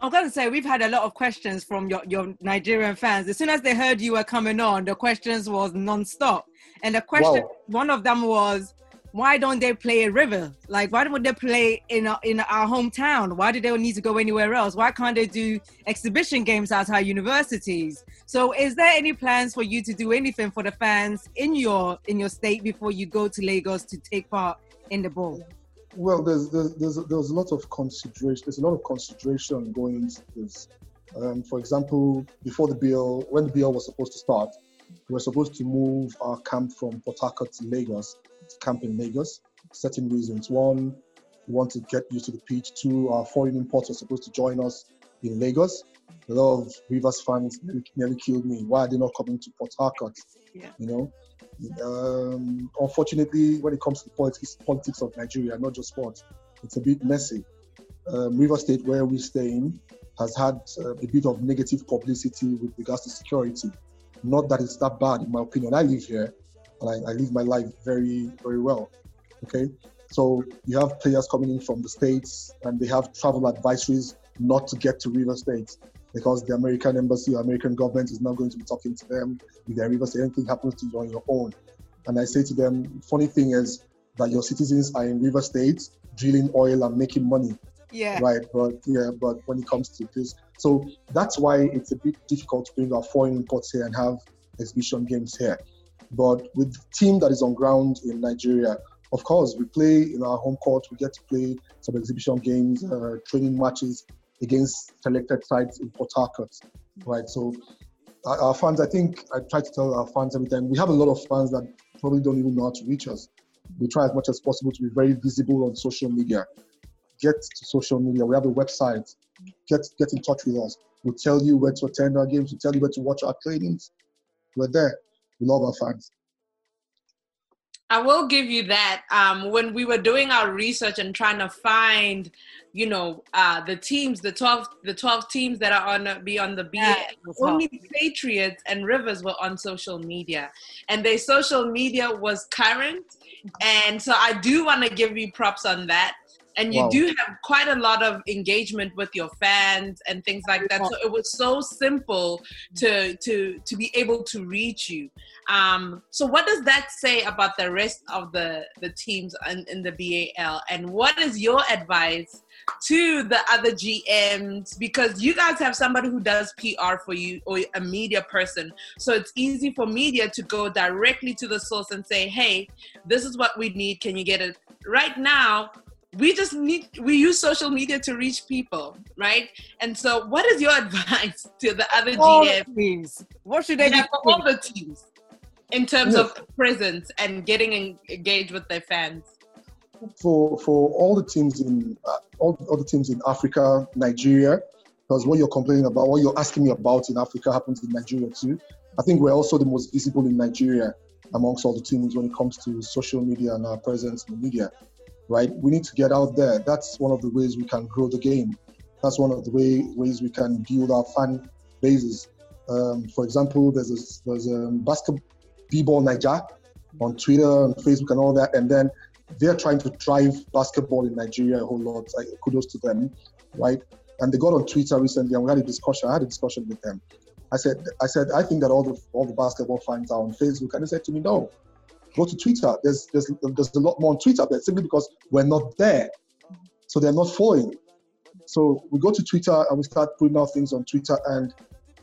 I'm going to say we've had a lot of questions from your, your Nigerian fans. As soon as they heard you were coming on, the questions was non-stop. And the question, Wow. one of them was, why don't they play at River? Like, why don't they play in our, in our hometown? Why do they need to go anywhere else? Why can't they do exhibition games outside universities? So, is there any plans for you to do anything for the fans in your in your state before you go to Lagos to take part in the ball? Well, there's there's there's, there's a lot of consideration. There's a lot of consideration going into this. Um, for example, before the bill, when the bill was supposed to start, we were supposed to move our camp from Port Harcourt to Lagos, camp in Lagos. Certain reasons. One, we want to get used to the pitch. Two, our foreign imports were supposed to join us in Lagos. A lot of Rivers fans nearly, killed me. Why are they not coming to Port Harcourt? Yeah. You know, um, unfortunately, when it comes to politics, politics of Nigeria, not just sports, it's a bit messy. Um, River State, where we stay in, has had uh, a bit of negative publicity with regards to security. Not that it's that bad, in my opinion. I live here, and I, I live my life very, very well. Okay, so you have players coming in from the states, and they have travel advisories not to get to River State because the American embassy or American government is not going to be talking to them if their River State anything happens to you on your own. And I say to them, funny thing is that your citizens are in River State drilling oil and making money Yeah. right but yeah but when it comes to this so that's why it's a bit difficult to bring our foreign imports here and have exhibition games here but with the team that is on ground in nigeria of course we play in our home court we get to play some exhibition games uh, training matches against selected sites in port harcourt right so our, our fans i think i try to tell our fans every time we have a lot of fans that probably don't even know how to reach us we try as much as possible to be very visible on social media get to social media. We have a website. Get get in touch with us. We'll tell you where to attend our games. We'll tell you where to watch our trainings. We're there. We love our fans. I will give you that. Um, when we were doing our research and trying to find, you know, uh, the teams, the twelve, the twelve teams that are on be on the BA, Yeah, it was only Patriots and Rivers were on social media, and their social media was current, and so I do want to give you props on that. And you Wow. do have quite a lot of engagement with your fans and things like that. So it was so simple to to to be able to reach you. Um, so what does that say about the rest of the the teams in, in the BAL? And what is your advice to the other GMs? Because you guys have somebody who does PR for you or a media person, so it's easy for media to go directly to the source and say, "Hey, this is what we need. Can you get it?" Right now, we just need we use social media to reach people, right? And so, what is your advice to the other All GMs? the teams. What should they Yeah, be for all the teams. in terms Yeah. of presence and getting en- engaged with their fans? for for all the teams in uh, all, all the teams in Africa, Nigeria, because what you're complaining about, what you're asking me about in Africa happens in Nigeria too. I think we're also the most visible in Nigeria amongst all the teams when it comes to social media and our presence in the media, right? We need to get out there. That's one of the ways we can grow the game. That's one of the way, ways we can build our fan bases. Um, for example, there's a, there's a basketball Niger on Twitter and Facebook and all that, and then they're trying to drive basketball in Nigeria a whole lot. Like, kudos to them, right? And they got on Twitter recently, and we had a discussion. I had a discussion with them. I said, I said, I think that all the all the basketball fans are on Facebook, and they said to me, no, go to Twitter. There's there's there's a lot more on Twitter, but simply because we're not there, so they're not following. So we go to Twitter and we start putting out things on Twitter, and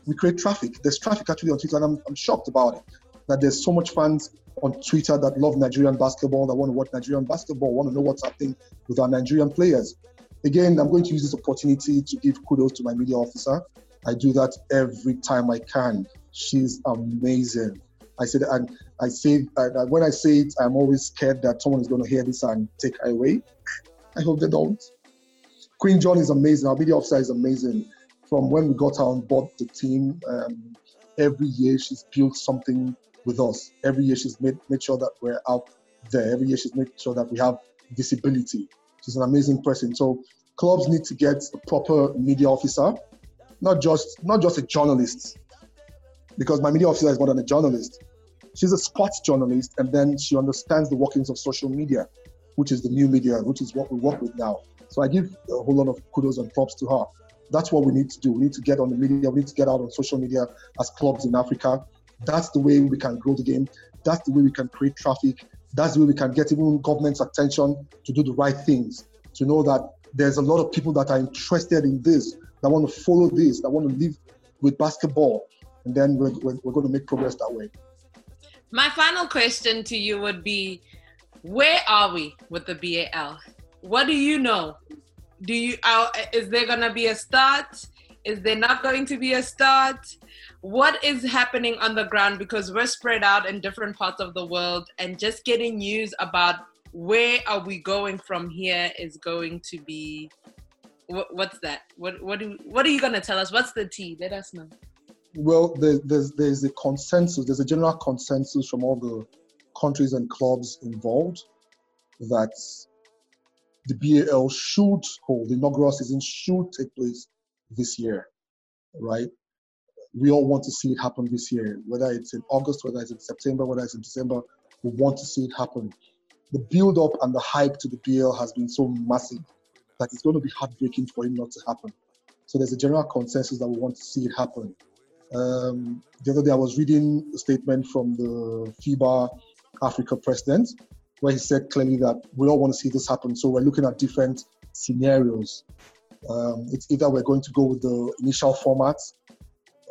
we create traffic. There's traffic actually on Twitter, and I'm, I'm shocked about it. That there's so much fans on Twitter that love Nigerian basketball, that want to watch Nigerian basketball, want to know what's happening with our Nigerian players. Again, I'm going to use this opportunity to give kudos to my media officer. I do that every time I can. She's amazing. I said, and I say, when I say it, I'm always scared that someone is going to hear this and take her away. I hope they don't. Queen John is amazing. Our media officer is amazing. From when we got her on board the team, um, every year she's built something with us. Every year she's made, made sure that we're out there. Every year she's made sure that we have visibility. She's an amazing person. So clubs need to get a proper media officer, not just not just a journalist, because my media officer is more than a journalist. She's a sports journalist, and then she understands the workings of social media, which is the new media, which is what we work with now. So I give a whole lot of kudos and props to her. That's what we need to do. We need to get on the media. We need to get out on social media as clubs in Africa. That's the way we can grow the game. That's the way we can create traffic. That's the way we can get even government's attention to do the right things. To know that there's a lot of people that are interested in this, that want to follow this, that want to live with basketball, and then we're, we're, we're going to make progress that way. My final question to you would be where are we with the BAL? What do you know? Do you uh, is there going to be a start? Is there not going to be a start? What is happening on the ground because we're spread out in different parts of the world and just getting news about where are we going from here is going to be what, what's that? What what do what are you going to tell us? What's the tea? Let us know. Well, there, there's there's a consensus. There's a general consensus from all the countries and clubs involved that the BAL should hold the inaugural season should take place this year, right? We all want to see it happen this year, whether it's in August, whether it's in September, whether it's in December. We want to see it happen. The build up and the hype to the BL has been so massive that it's going to be heartbreaking for it not to happen. So there's a general consensus that we want to see it happen. Um, the other day, I was reading a statement from the FIBA Africa president, where he said clearly that we all want to see this happen. So we're looking at different scenarios. Um, it's either we're going to go with the initial format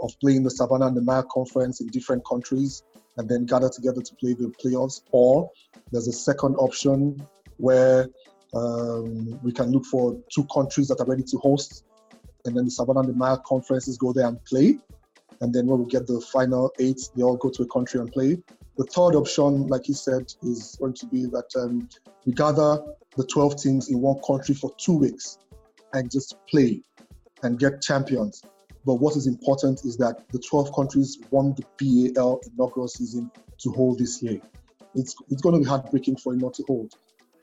of playing the Savannah and the Maya conference in different countries and then gather together to play the playoffs, or there's a second option where um, we can look for two countries that are ready to host, and then the Savannah and the Maya conferences go there and play. And then when we get the final eight, they all go to a country and play. The third option, like you said, is going to be that um, we gather the 12 teams in one country for two weeks and just play and get champions. But what is important is that the 12 countries won the BAL inaugural season to hold this year. It's, it's going to be heartbreaking for it not to hold.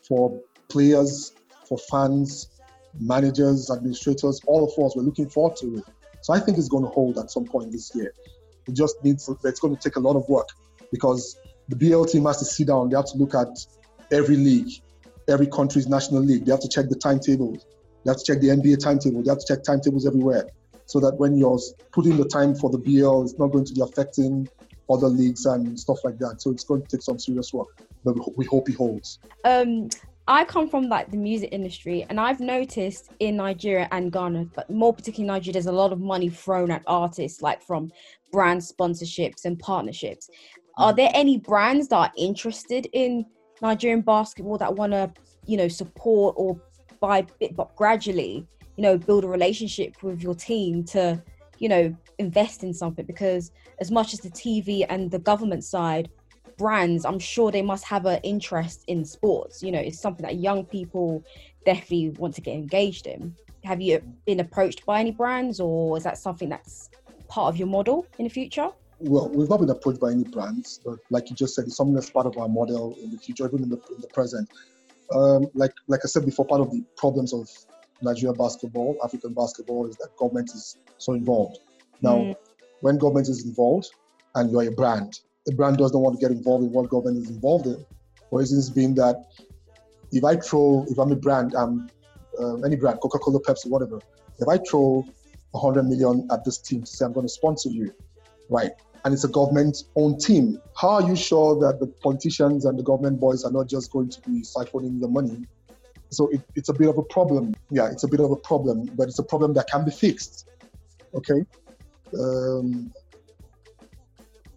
For players, for fans, managers, administrators, all of us, we're looking forward to it. So I think it's going to hold at some point this year. It just needs, it's going to take a lot of work because the BL team has to sit down. They have to look at every league, every country's national league. They have to check the timetables. They have to check the NBA timetable. They have to check timetables everywhere so that when you're putting the time for the BL, it's not going to be affecting other leagues and stuff like that. So it's going to take some serious work, but we hope he holds. um I come from like the music industry and I've noticed in Nigeria and Ghana, but more particularly Nigeria, there's a lot of money thrown at artists, like from brand sponsorships and partnerships. Are mm. there any brands that are interested in Nigerian basketball that want to, you know, support or by bit but gradually, you know, build a relationship with your team to, you know, invest in something? Because as much as the TV and the government side brands, I'm sure they must have an interest in sports. You know, it's something that young people definitely want to get engaged in. Have you been approached by any brands, or is that something that's part of your model in the future? Well, we've not been approached by any brands, but like you just said, it's something that's part of our model in the future, even in the, in the present. Um, like like I said before, part of the problems of Nigeria basketball, African basketball, is that government is so involved. Now, Mm. when government is involved and you're a brand, the brand doesn't want to get involved in what government is involved in. For instance, being that if I throw, if I'm a brand, um, um, any brand, Coca-Cola, Pepsi, whatever, if I throw 100 million at this team to say I'm going to sponsor you, right? And it's a government-owned team. How are you sure that the politicians and the government boys are not just going to be siphoning the money? So it, it's a bit of a problem. Yeah, it's a bit of a problem, but it's a problem that can be fixed. Okay. Um,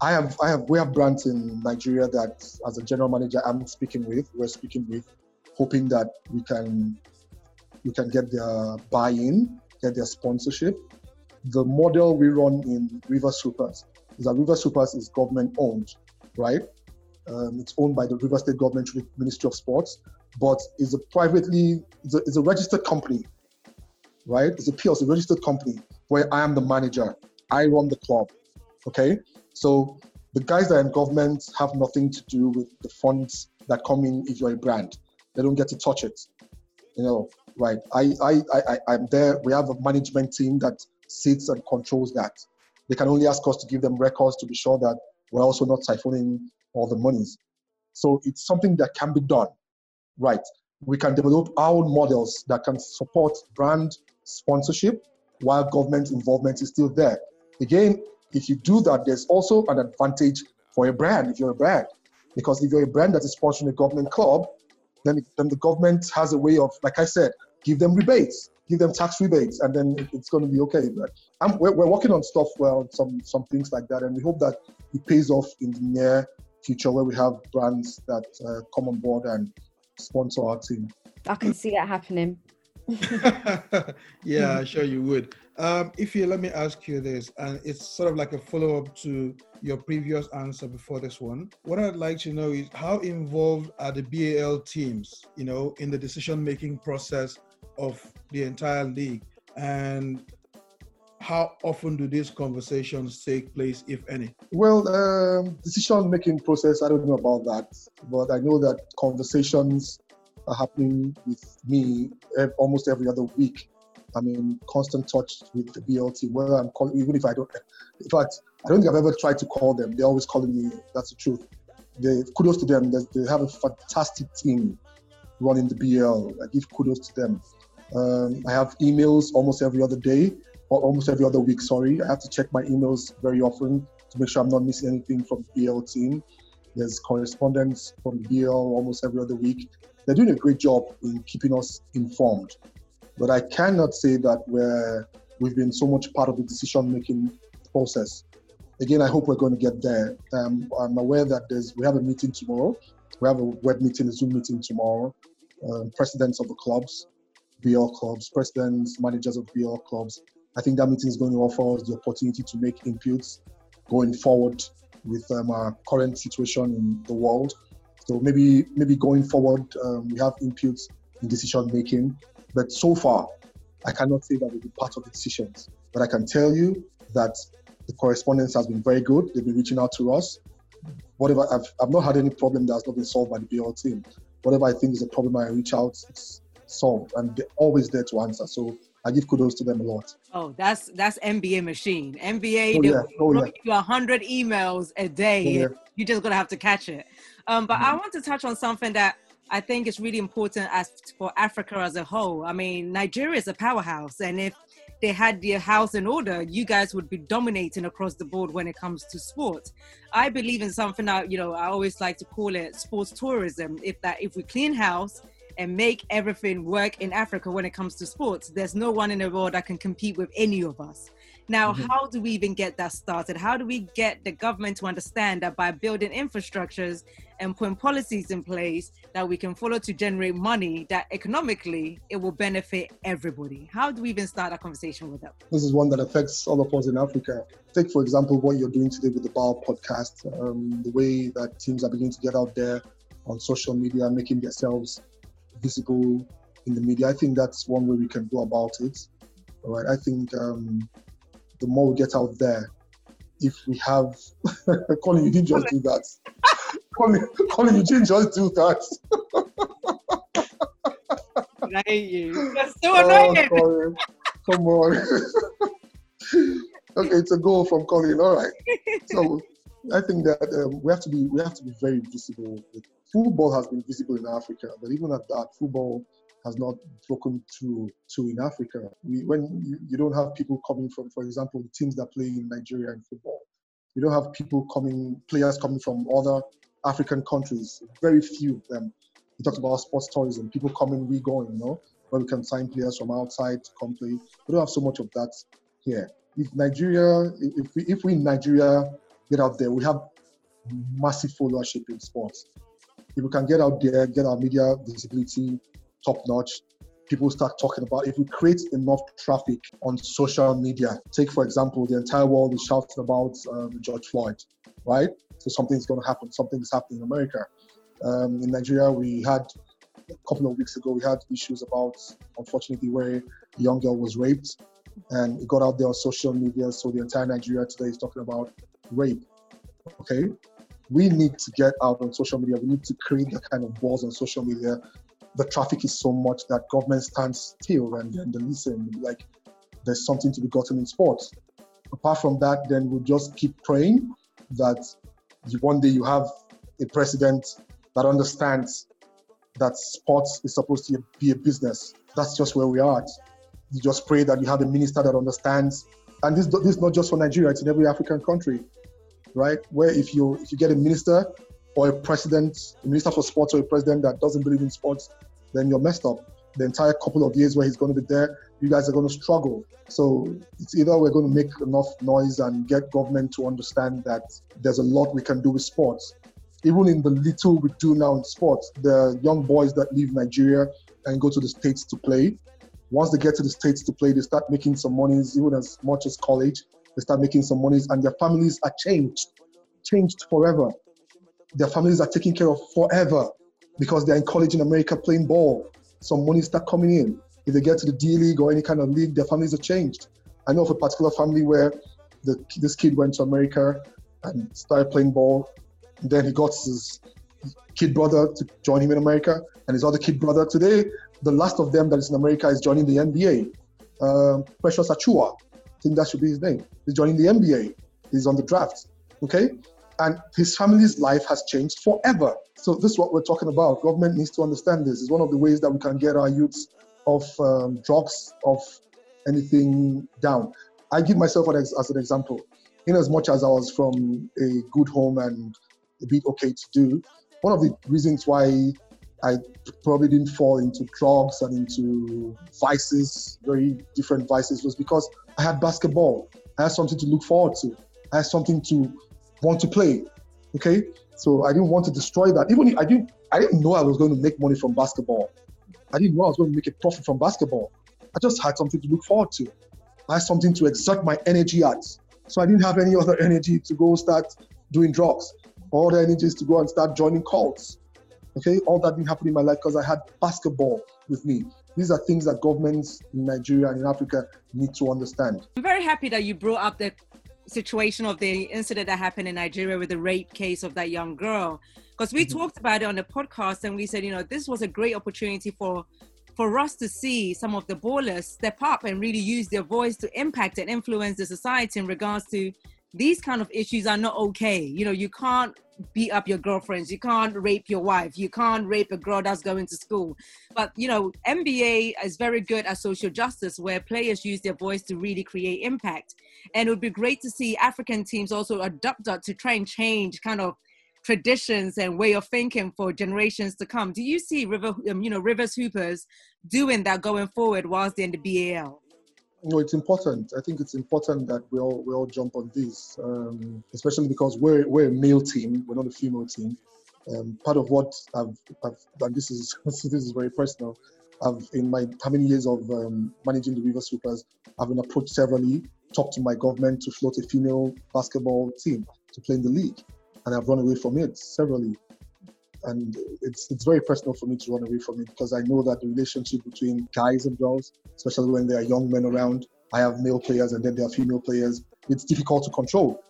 I have, I have, we have brands in Nigeria that, as a general manager, I'm speaking with. We're speaking with, hoping that we can, we can get their buy-in, get their sponsorship. The model we run in Rivers Hoopers is that Rivers Hoopers is government-owned, right? Um, it's owned by the River State Government Ministry of Sports, but it's a privately, it's a, it's a registered company, right? It's a PLC, registered company where I am the manager. I run the club, okay? So the guys that are in government have nothing to do with the funds that come in if you're a brand. They don't get to touch it, you know, right? I, I, I, I'm there. We have a management team that sits and controls that. They can only ask us to give them records to be sure that we're also not siphoning all the monies. So it's something that can be done, right? We can develop our own models that can support brand sponsorship while government involvement is still there. Again, if you do that, there's also an advantage for a brand if you're a brand. Because if you're a brand that is sponsoring a government club, then, then the government has a way of, like I said, give them rebates, give them tax rebates, and then it- it's going to be okay. But I'm, we're, we're working on stuff, well, some some things like that, and we hope that it pays off in the near future where we have brands that uh, come on board and sponsor our team. I can see that happening. yeah, sure you would. Um, if you let me ask you this, and it's sort of like a follow up to your previous answer before this one. What I'd like to know is how involved are the BAL teams, you know, in the decision making process of the entire league, and how often do these conversations take place, if any? Well, um, decision making process, I don't know about that, but I know that conversations are happening with me almost every other week. I'm in constant touch with the BLT, whether I'm calling, even if I don't, in fact, I don't think I've ever tried to call them. They're always calling me. That's the truth. They, kudos to them. They, have a fantastic team running the BL. I give kudos to them. Um, I have emails almost every other day, or almost every other week, sorry. I have to check my emails very often to make sure I'm not missing anything from the BL team. There's correspondence from the BL almost every other week. They're doing a great job in keeping us informed. But I cannot say that we're, we've been so much part of the decision making process. Again, I hope we're going to get there. Um, I'm aware that there's we have a meeting tomorrow. We have a web meeting, a Zoom meeting tomorrow. Um, presidents of the clubs, BL clubs, presidents, managers of BL clubs. I think that meeting is going to offer us the opportunity to make inputs going forward with um, our current situation in the world. So maybe maybe going forward, um, we have inputs in decision making. But so far, I cannot say that we'll be part of the decisions. But I can tell you that the correspondence has been very good. They've been reaching out to us. Whatever I've, I've not had any problem that has not been solved by the BL team. Whatever I think is a problem, I reach out, it's solved, and they're always there to answer. So I give kudos to them a lot. Oh, that's that's NBA machine. NBA, Oh, yeah. Oh, yeah. you a hundred emails a day. Oh, yeah. and You just gonna have to catch it. Um, but I Mhm. want to touch on something that I think is really important as for Africa as a whole. I mean, Nigeria is a powerhouse, and if they had their house in order, you guys would be dominating across the board when it comes to sports. I believe in something that you know I always like to call it sports tourism. If that if we clean house and make everything work in Africa when it comes to sports, there's no one in the world that can compete with any of us. Now, Mhm. how do we even get that started? How do we get the government to understand that by building infrastructures and putting policies in place that we can follow to generate money, that economically it will benefit everybody? How do we even start a conversation with them? This is one that affects all of us in Africa. Take, for example, what you're doing today with the BAL podcast, um, the way that teams are beginning to get out there on social media, making themselves visible in the media. I think that's one way we can go about it. All right. I think um, the more we get out there, if we have, Colin, you didn't just do that. Colin, Colin, you didn't just do that. Hate you. You're so Oh, annoying. Colin, come on. okay, it's a goal from Colin. All right. So I think that um, we have to be we have to be very visible. Football has been visible in Africa, but even at that, football has not broken through to in Africa. We, when you, you don't have people coming from, for example, the teams that play in Nigeria in football, you don't have people coming, players coming from other African countries. Very few of them. We talked about sports tourism, people coming, we going, you know, where we can sign players from outside to come play. We don't have so much of that here. If Nigeria, if we, if we in Nigeria get out there, we have massive followership in sports. If we can get out there, get our media visibility top notch, people start talking about if we create enough traffic on social media. Take, for example, the entire world is shouting about um, George Floyd, right? So something's going to happen, something is happening in America. Um, in Nigeria, we had a couple of weeks ago, we had issues about, unfortunately, where a young girl was raped and it got out there on social media. So the entire Nigeria today is talking about rape. Okay, we need to get out on social media. We need to create that kind of buzz on social media. The traffic is so much that government stands still and then they listen. Like there's something to be gotten in sports. Apart from that, then we'll just keep praying that you- one day you have a president that understands that sports is supposed to be a business. That's just where we are at. You just pray that you have a minister that understands. And this, this is not just for Nigeria, it's in every African country, right? Where if you if you get a minister or a president, a minister for sports or a president that doesn't believe in sports, then you're messed up. The entire couple of years where he's going to be there, you guys are going to struggle. So it's either we're going to make enough noise and get government to understand that there's a lot we can do with sports. Even in the little we do now in sports, the young boys that leave Nigeria and go to the States to play, once they get to the States to play, they start making some monies, even as much as college. They start making some monies, and their families are changed, changed forever. Their families are taken care of forever because they're in college in America playing ball. Some money start coming in. If they get to the D League or any kind of league, their families are changed. I know of a particular family where the, this kid went to America and started playing ball. And then he got his kid brother to join him in America, and his other kid brother today, the last of them that is in America is joining the NBA. Um, Precious Achiuwa, think that should be his name. He's joining the NBA. He's on the draft. Okay, and his family's life has changed forever. So this is what we're talking about. Government needs to understand this. It's one of the ways that we can get our youths off um, drugs, off anything down. I give myself an ex- as an example. In as much as I was from a good home and a bit okay to do, one of the reasons why I probably didn't fall into drugs and into vices, very different vices, was because I had basketball. I had something to look forward to. I had something to want to play. Okay, so I didn't want to destroy that. Even I didn't, I didn't know I was going to make money from basketball. I didn't know I was going to make a profit from basketball. I just had something to look forward to. I had something to exert my energy at. So I didn't have any other energy to go start doing drugs. All the energy is to go and start joining cults. Okay, all that didn't happen in my life because I had basketball with me. These are things that governments in Nigeria and in Africa need to understand. I'm very happy that you brought up the situation of the incident that happened in Nigeria with the rape case of that young girl. Because we Mhm. talked about it on the podcast and we said, you know, this was a great opportunity for for us to see some of the ballers step up and really use their voice to impact and influence the society in regards to these kind of issues are not okay. You know, you can't beat up your girlfriends, you can't rape your wife, you can't rape a girl that's going to school. But you know, NBA is very good at social justice where players use their voice to really create impact. And it would be great to see African teams also adopt that to try and change kind of traditions and way of thinking for generations to come. Do you see River, um, you know, Rivers Hoopers doing that going forward whilst they're in the BAL? No, it's important. I think it's important that we all we all jump on this, um, especially because we're we're a male team. We're not a female team. Um, part of what I've, I've and this is this is very personal. I've in my how many years of um, managing the Rivers Hoopers, I've been approached severally, talked to my government to float a female basketball team to play in the league, and I've run away from it severally. And it's it's very personal for me to run away from it because I know that the relationship between guys and girls, especially when there are young men around, I have male players and then there are female players. It's difficult to control,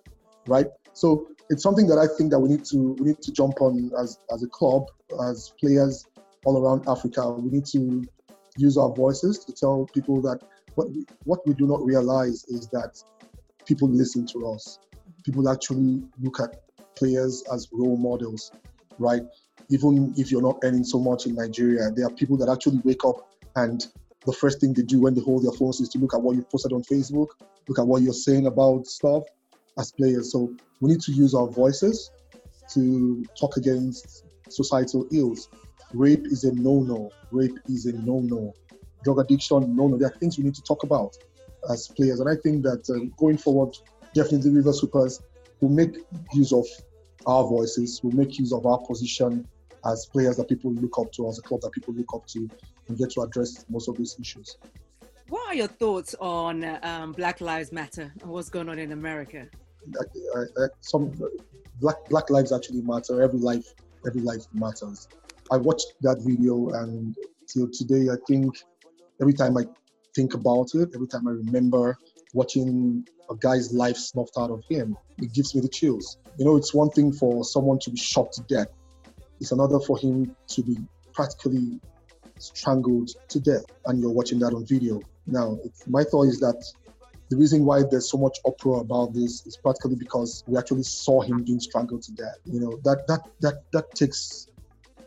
right? So it's something that I think that we need to we need to jump on as as a club, as players all around Africa. We need to use our voices to tell people that what we, what we do not realize is that people listen to us. People actually look at players as role models, right? Even if you're not earning so much in Nigeria, there are people that actually wake up and the first thing they do when they hold their phones is to look at what you posted on Facebook, look at what you're saying about stuff as players. So we need to use our voices to talk against societal ills. Rape is a no-no. Rape is a no-no. Drug addiction, no-no. There are things we need to talk about as players, and I think that um, going forward, definitely Rivers Hoopers will make use of our voices, will make use of our position as players that people look up to, as a club that people look up to, and get to address most of these issues. What are your thoughts on um, Black Lives Matter and what's going on in America? some black black lives actually matter. Every life, every life matters. I watched that video, and till today, I think every time I think about it, every time I remember watching a guy's life snuffed out of him, it gives me the chills. You know, it's one thing for someone to be shot to death. It's another for him to be practically strangled to death, and you're watching that on video. Now, my thought is that the reason why there's so much uproar about this is practically because we actually saw him being strangled to death. You know, that that that that takes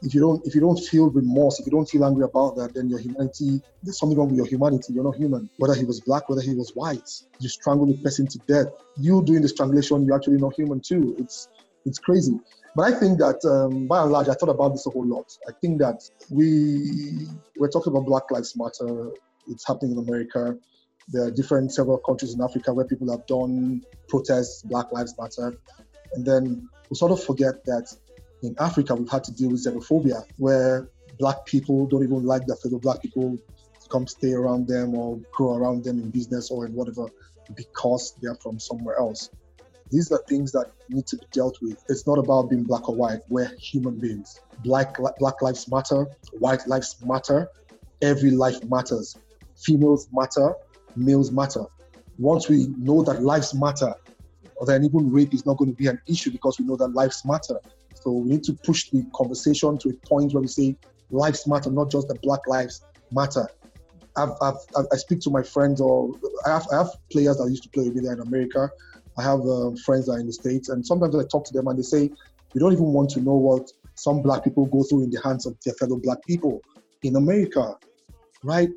if you don't if you don't feel remorse, if you don't feel angry about that, then your humanity there's something wrong with your humanity. You're not human. Whether he was black, whether he was white, you strangle the person to death. You doing the strangulation, you're actually not human too. It's it's crazy. But I think that um, by and large, I thought about this a whole lot. I think that we we're talking about Black Lives Matter. It's happening in America. There are different several countries in Africa where people have done protests, Black Lives Matter, and then we sort of forget that in Africa we've had to deal with xenophobia, where black people don't even like their fellow black people to come stay around them or grow around them in business or in whatever because they're from somewhere else. These are things that need to be dealt with. It's not about being black or white. We're human beings. Black Black lives matter. White lives matter. Every life matters. Females matter males matter. Once we know that lives matter, then even rape is not going to be an issue because we know that lives matter. So we need to push the conversation to a point where we say lives matter, not just the black lives matter. I've, I've, i speak to my friends, or I have, I have players that used to play with me there in America. I have uh, friends that are in the States, and sometimes I talk to them and they say, We don't even want to know what some black people go through in the hands of their fellow black people in America, right?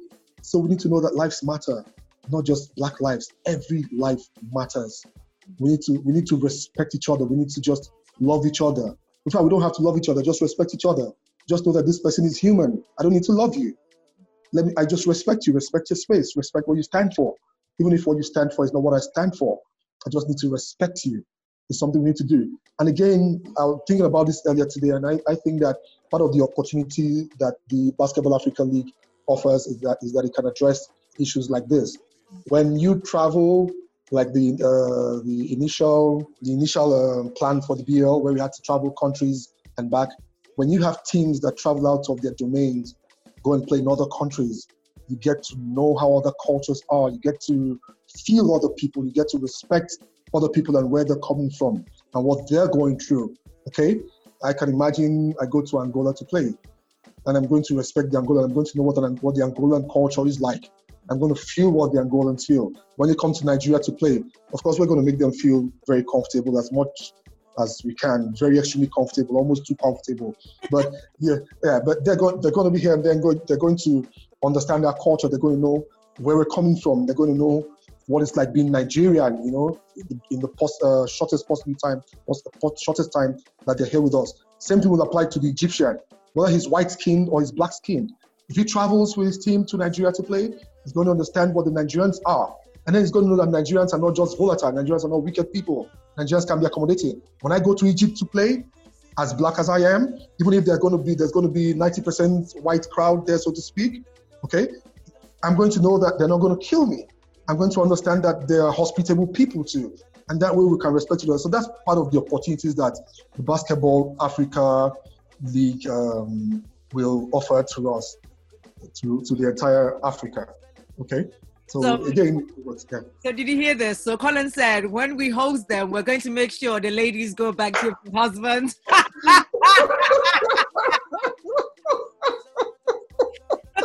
So we need to know that lives matter not just black lives. Every life matters. We need to we need to respect each other. We need to just love each other. In fact we don't have to love each other just respect each other. Just know that this person is human. I don't need to love you. Let me i just respect you. Respect your space. Respect what you stand for. Even if what you stand for is not what i stand for i just need to respect you. It's something we need to do. And again i was thinking about this earlier today and i, I think that part of the opportunity that the basketball africa league offers is that is that it can address issues like this. When you travel, like the uh, the initial the initial uh, plan for the BL, where we had to travel countries and back, when you have teams that travel out of their domains, go and play in other countries, you get to know how other cultures are. You get to feel other people. You get to respect other people and where they're coming from and what they're going through. Okay, I can imagine I go to Angola to play, and I'm going to respect the Angola. I'm going to know what, an, what the Angolan culture is like. I'm going to feel what the Angolans feel. When they come to Nigeria to play, of course, we're going to make them feel very comfortable as much as we can, very extremely comfortable, almost too comfortable. But yeah, yeah, but they're going they're going to be here and then they're going to understand our culture. They're going to know where we're coming from. They're going to know what it's like being Nigerian. You know, in the post, uh, shortest possible time, shortest time that they're here with us. Same thing will apply to the Egyptian, whether he's white skinned or he's black skinned. If he travels with his team to Nigeria to play, He's going to understand what the Nigerians are. And then he's going to know that Nigerians are not just volatile. Nigerians are not wicked people. Nigerians can be accommodating. When I go to Egypt to play, as black as I am, even if going to be there's going to be 90% white crowd there, so to speak, okay, I'm going to know that they're not going to kill me. I'm going to understand that they are hospitable people too, and that way we can respect each other. So that's part of the opportunities that the Basketball Africa League um, will offer to us, to to the entire Africa. Okay. So, So- again, yeah. So did you hear this? So Colin said, when we host them, we're going to make sure the ladies go back to your husbands.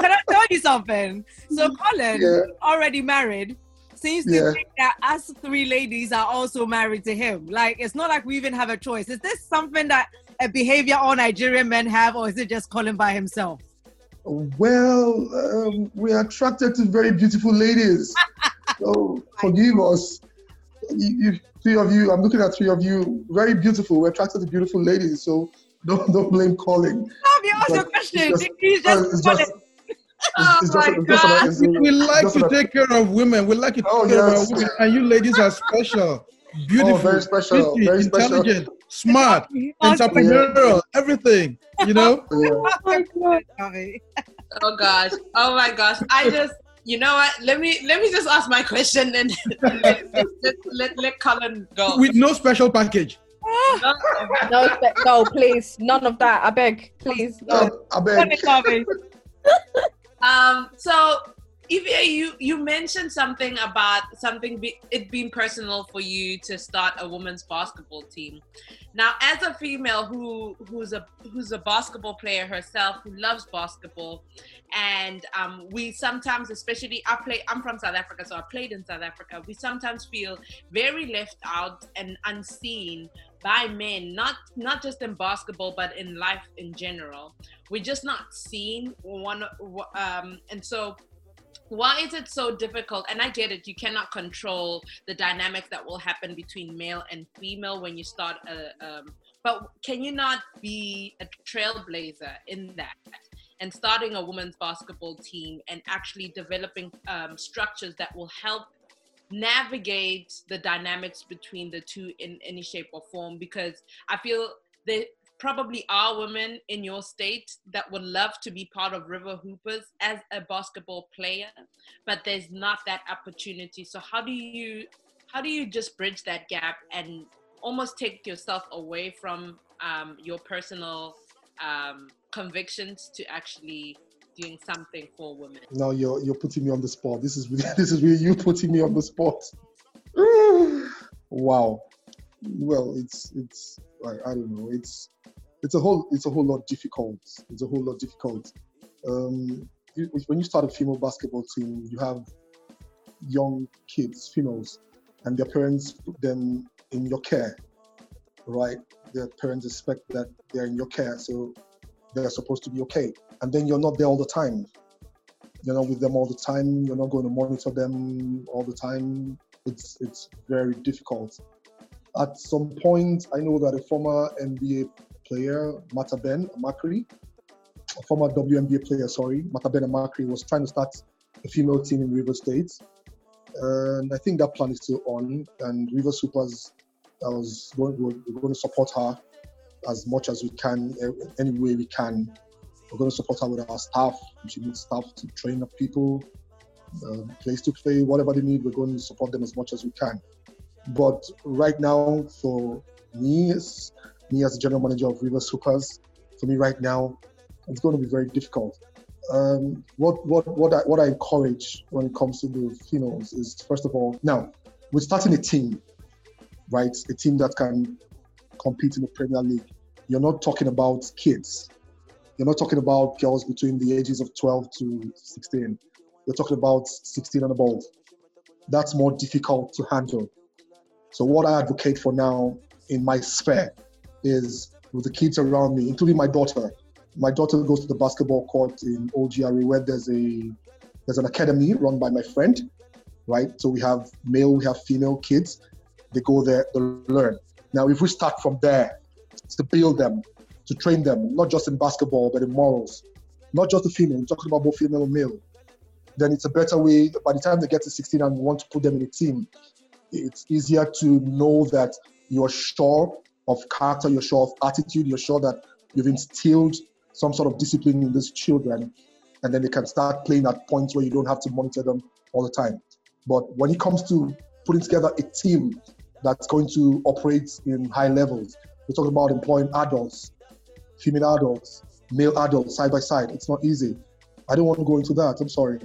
Can I tell you something? So Colin, Yeah. already married, seems to Yeah. think that us three ladies are also married to him. Like it's not like we even have a choice. Is this something that a behavior all Nigerian men have, or is it just Colin by himself? Well, um, we are attracted to very beautiful ladies. so forgive us. You, you, three of you, I'm looking at three of you, very beautiful. We're attracted to beautiful ladies. So don't don't blame Colin. Stop, you asked your question. just- He's Uh, just, just, Oh it's, it's my just, it's just an- God. We like to take care of women. We like to take Oh, care of yes. our women. And you ladies are special, beautiful, very special, pretty, very special. intelligent, smart, Awesome. entrepreneurial, everything. You know? yeah. Sorry. Oh gosh. Oh my gosh. I just you know what? Let me let me just ask my question and let, let, let, let Colin go. With no special package. No, No, no, please, none of that. I beg, please. No. Uh, I beg. Um, so Ifie, you you mentioned something about something be, it being personal for you to start a women's basketball team. Now, as a female who who's a who's a basketball player herself, who loves basketball, and um, we sometimes, especially I play, I'm from South Africa, so I played in South Africa. We sometimes feel very left out and unseen by men, not not just in basketball, but in life in general. We're just not seen. One, um, and so why is it so difficult and i get it you cannot control the dynamic that will happen between male and female when you start a um, but can you not be a trailblazer in that and starting a women's basketball team and actually developing um, structures that will help navigate the dynamics between the two in any shape or form because i feel there probably are women in your state that would love to be part of Rivers Hoopers as a basketball player but there's not that opportunity. So how do you how do you just bridge that gap and almost take yourself away from um, your personal um, convictions to actually doing something for women Now you're you're putting me on the spot. This is really, this is really you putting me on the spot. wow. Well, it's it's I, I don't know. It's it's a whole it's a whole lot difficult. It's a whole lot difficult. Um, you- when you start a female basketball team, you have young kids, females, and their parents put them in your care, right? Their parents expect that they're in your care, so they're supposed to be okay. And then you're not there all the time you're not with them all the time. You're not going to monitor them all the time. It's it's very difficult. At some point, I know that a former NBA player, Mataben Amakri, a former WNBA player, sorry, Mataben Amakri, was trying to start a female team in Rivers State, and I think that plan is still on. And Rivers Hoopers, I was going, we're going to support her as much as we can, a- any way we can. We're going to support her with our staff. She needs staff to train up people, um, place to play, whatever they need. We're going to support them as much as we can. But right now, for me, as me as the general manager of Rivers Hoopers, for me right now, it's going to be very difficult. Um, what what what I, what I encourage when it comes to the females is first of all, now we're starting a team, right? A team that can compete in the Premier League. You're not talking about kids. You're not talking about girls between the ages of 12 to 16. You're talking about 16 and above. That's more difficult to handle. So what I advocate for now in my sphere is with the kids around me, including my daughter. My daughter goes to the basketball court in OGRE where there's a there's an academy run by my friend, right? So we have male, we have female kids. They go there to learn. Now, if we start from there to build them, to train them, not just in basketball, but in morals, not just the female, we're talking about both female and male. then it's a better way. By the time they get to 16 and want to put them in a team, it's easier to know that you're sure of character, you're sure of attitude, you're sure that you've instilled some sort of discipline in these children, and then they can start playing at points where you don't have to monitor them all the time. But when it comes to putting together a team that's going to operate in high levels, we're talking about employing adults, female adults, male adults side by side. It's not easy. I don't want to go into that. I'm sorry.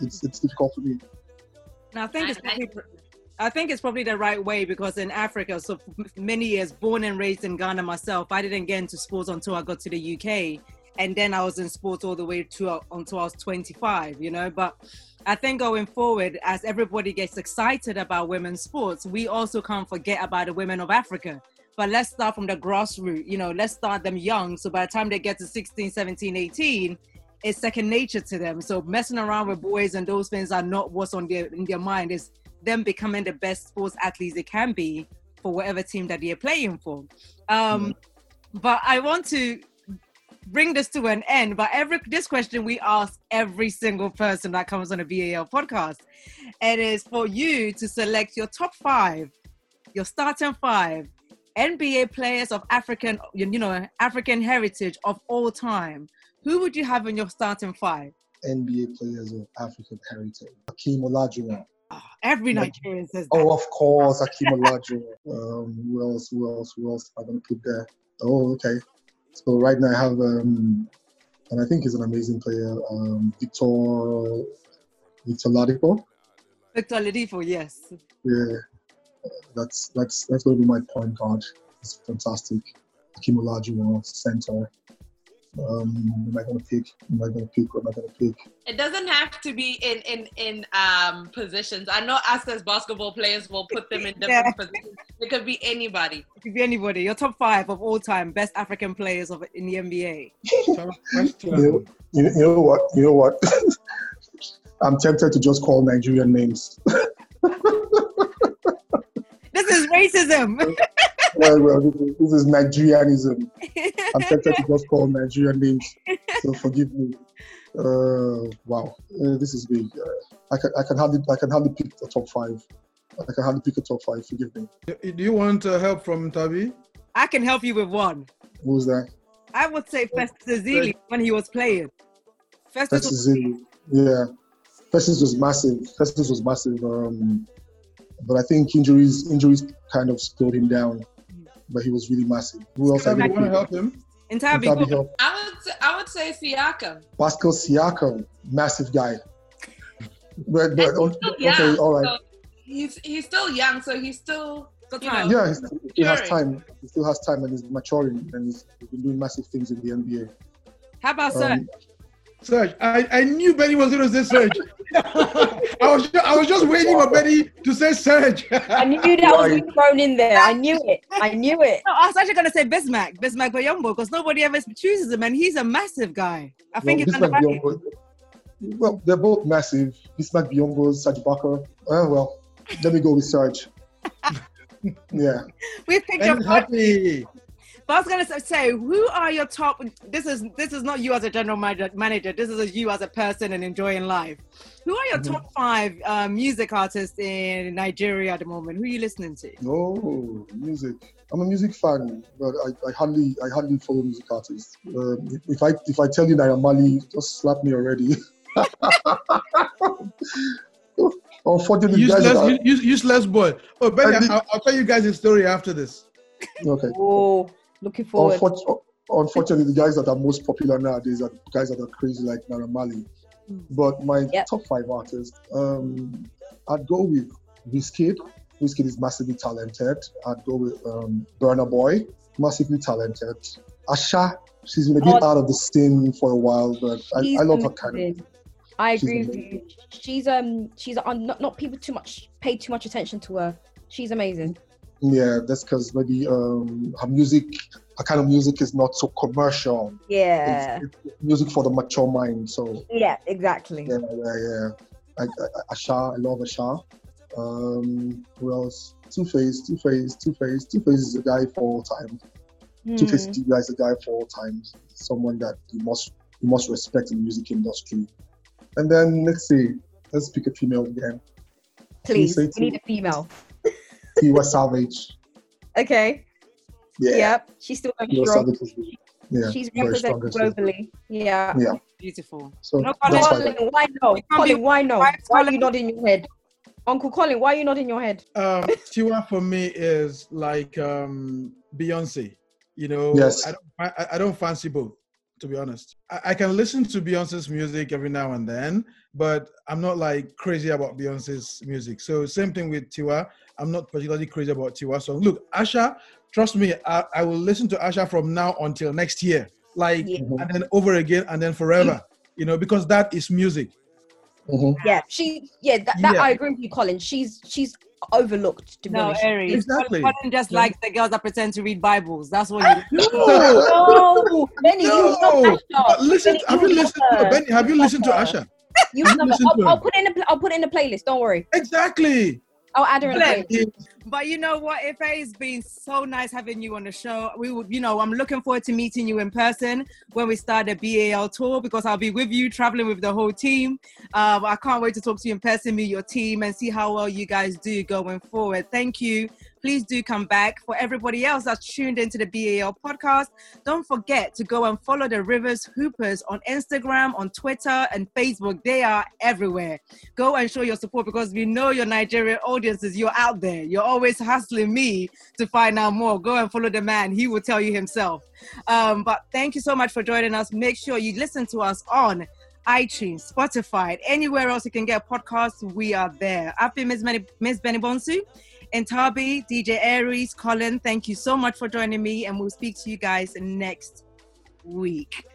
It's it's difficult for me. And I think it's probably, I think it's probably the right way because in Africa, so many years, born and raised in Ghana myself, I didn't get into sports until I got to the UK, and then I was in sports all the way to until I was 25. You know, but I think going forward, as everybody gets excited about women's sports, we also can't forget about the women of Africa. But let's start from the grassroots. You know, let's start them young. So by the time they get to 16, 17, 18, it's second nature to them. So messing around with boys and those things are not what's on their in their mind. Is them becoming the best sports athletes they can be for whatever team that they're playing for. Um, But I want to bring this to an end. But every this question we ask every single person that comes on a BAL podcast. It is for you to select your top five, your starting five NBA players of African, you know, African heritage of all time. Who would you have in your starting five? NBA players of African heritage. Hakeem Olajuwon. Ah, every Nigerian says that. Oh, of course, Hakeem Olajuwon. Um, who else? Who else? Who else? I'm gonna put there. Oh, okay. So right now I have, um, and I think he's an amazing player. Um, Victor, Victor Oladipo. Victor Oladipo, yes. Yeah, that's that's that's gonna be my point guard. It's fantastic. Hakeem Olajuwon, center. Um, am I gonna pick? Am I gonna pick? What am I gonna pick? It doesn't have to be in in in um positions. I know us as basketball players will put them in different Yeah. positions. It could be anybody. It could be anybody. Your top five of all time best African players of in the NBA. You, you, you know what? You know what? I'm tempted to just call Nigerian names. This is racism. well, well, this is, Nigerianism. I'm tempted to just call Nigerian names. So forgive me. Uh, wow, uh, this is big. Uh, I can I can hardly I can hardly pick a top five. I can hardly pick a top five. Forgive me. Do you want uh, help from Tabi? I can help you with one. Who's that? I would say Festus Ezeli when he was playing. Festus Festus was, Ezeli. Yeah, Festus was massive. Festus was massive. Um, but I think injuries injuries kind of slowed him down. But he was really massive. Who else? I Tabi, want to help him? entire Tabi help. I would say, I would say Siakam. Pascal Siakam, massive guy. But, but And he's still okay, young, all right. so he's he's still young, so he's still Good you time. know, Yeah, he still, he has time. He still has time, and he's maturing, and he's, he's been doing massive things in the NBA. How about Sir? Um, Serge, I, I knew Benny was going to say Serge. I was just, I was just waiting for Benny to say Serge. I knew that was being thrown in there. I knew it. I knew it. No, I was actually gonna say Bismack, Bismack Biyombo, because nobody ever chooses him, and he's a massive guy. I think well, he's Bismack undervalued. Biyombo- well, they're both massive. Bismack Biyombo, Serge Ibaka. Uh, well, let me go with Serge. yeah. We've picked your Benny's happy. But I was gonna say, who are your top? This is this is not you as a general manager. manager this is you as a person and enjoying life. Who are your Mhm. top five uh, music artists in Nigeria at the moment? Who are you listening to? Oh, music. I'm a music fan, but I, I hardly I hardly follow music artists. Uh, if I if I tell you that I'm Marley, just slap me already. Unfortunately, guys, Useless, are- useless boy. Oh, Benny, I think- I'll, I'll tell you guys a story after this. okay. Oh, looking forward. Unfortunately, unfortunately, the guys that are most popular nowadays are guys that are crazy like Naira Marley. But my Yep. top five artists, um, I'd go with Wizkid. Wizkid is massively talented. I'd go with um, Burna Boy, massively talented. Asa, she's been a bit Oh. out of the scene for a while, but I, I love her kind of. I she's agree with you. She's um she's not, not people too much pay too much attention to her. She's amazing. Yeah, that's because maybe um, her music, her kind of music is not so commercial. Yeah. It's, it's music for the mature mind. So Yeah, exactly. Yeah, yeah, yeah. I, I, Asa, I love Asa. Um, who else? Two Face, Two Face, Two Face. Two Face is a guy for all time. Two Face Hmm. Is a guy for all time. Someone that you must you must respect in the music industry. And then let's see, let's pick a female again. Please, we need a female. Tiwa Savage. Okay. Yeah. Yep. She's still going Tiwa strong. Savage is yeah, She's very strong. represented globally. Yeah. Yeah. Beautiful. So No, that's Colin, why. why no? We can't be- Colin, why no? why Why are Colin- you nodding your head? Uncle Colin, why are you nodding your head? Um, Tiwa for me is like um, Beyonce. You know, Yes. I don't, I, I don't fancy both, to be honest. I, I can listen to Beyonce's music every now and then, but I'm not like crazy about Beyonce's music. So same thing with Tiwa. I'm not particularly crazy about Tiwa song. Look, Asa, trust me, I, I will listen to Asa from now until next year, like, Yeah. and then over again and then forever. You know, because that is music. Mhm. Yeah, she. Yeah, that, that Yeah. I agree with you, Colin. She's she's overlooked to be No, honest. Aries. Exactly. Colin just Yeah. likes the girls that pretend to read Bibles. That's what you. No, Benny, you No, love but Asa. listen, Benny, have you you listened? love No. Benny, have you listened to Asa? You Have you love her. listened I'll, I'll put it in a pl- I'll put it in the playlist. Don't worry. Exactly. I'll add her in the Bless. But you know what? If it's been so nice having you on the show, we would, you know, I'm looking forward to meeting you in person when we start the BAL tour because I'll be with you, traveling with the whole team. Um, I can't wait to talk to you in person, meet your team, and see how well you guys do going forward. Thank you. Please do come back. For everybody else that's tuned into the BAL podcast, don't forget to go and follow the Rivers Hoopers on Instagram, on Twitter, and Facebook. They are everywhere. Go and show your support because we know your Nigerian audiences. You're out there. You're always hustling me to find out more. Go and follow the man. He will tell you himself. Um, but thank you so much for joining us. Make sure you listen to us on iTunes, Spotify, anywhere else you can get podcasts. We are there. I've been Miss, Benny, Miss Benny Bonsu. And DJ Aries, Colin, thank you so much for joining me, and we'll speak to you guys next week.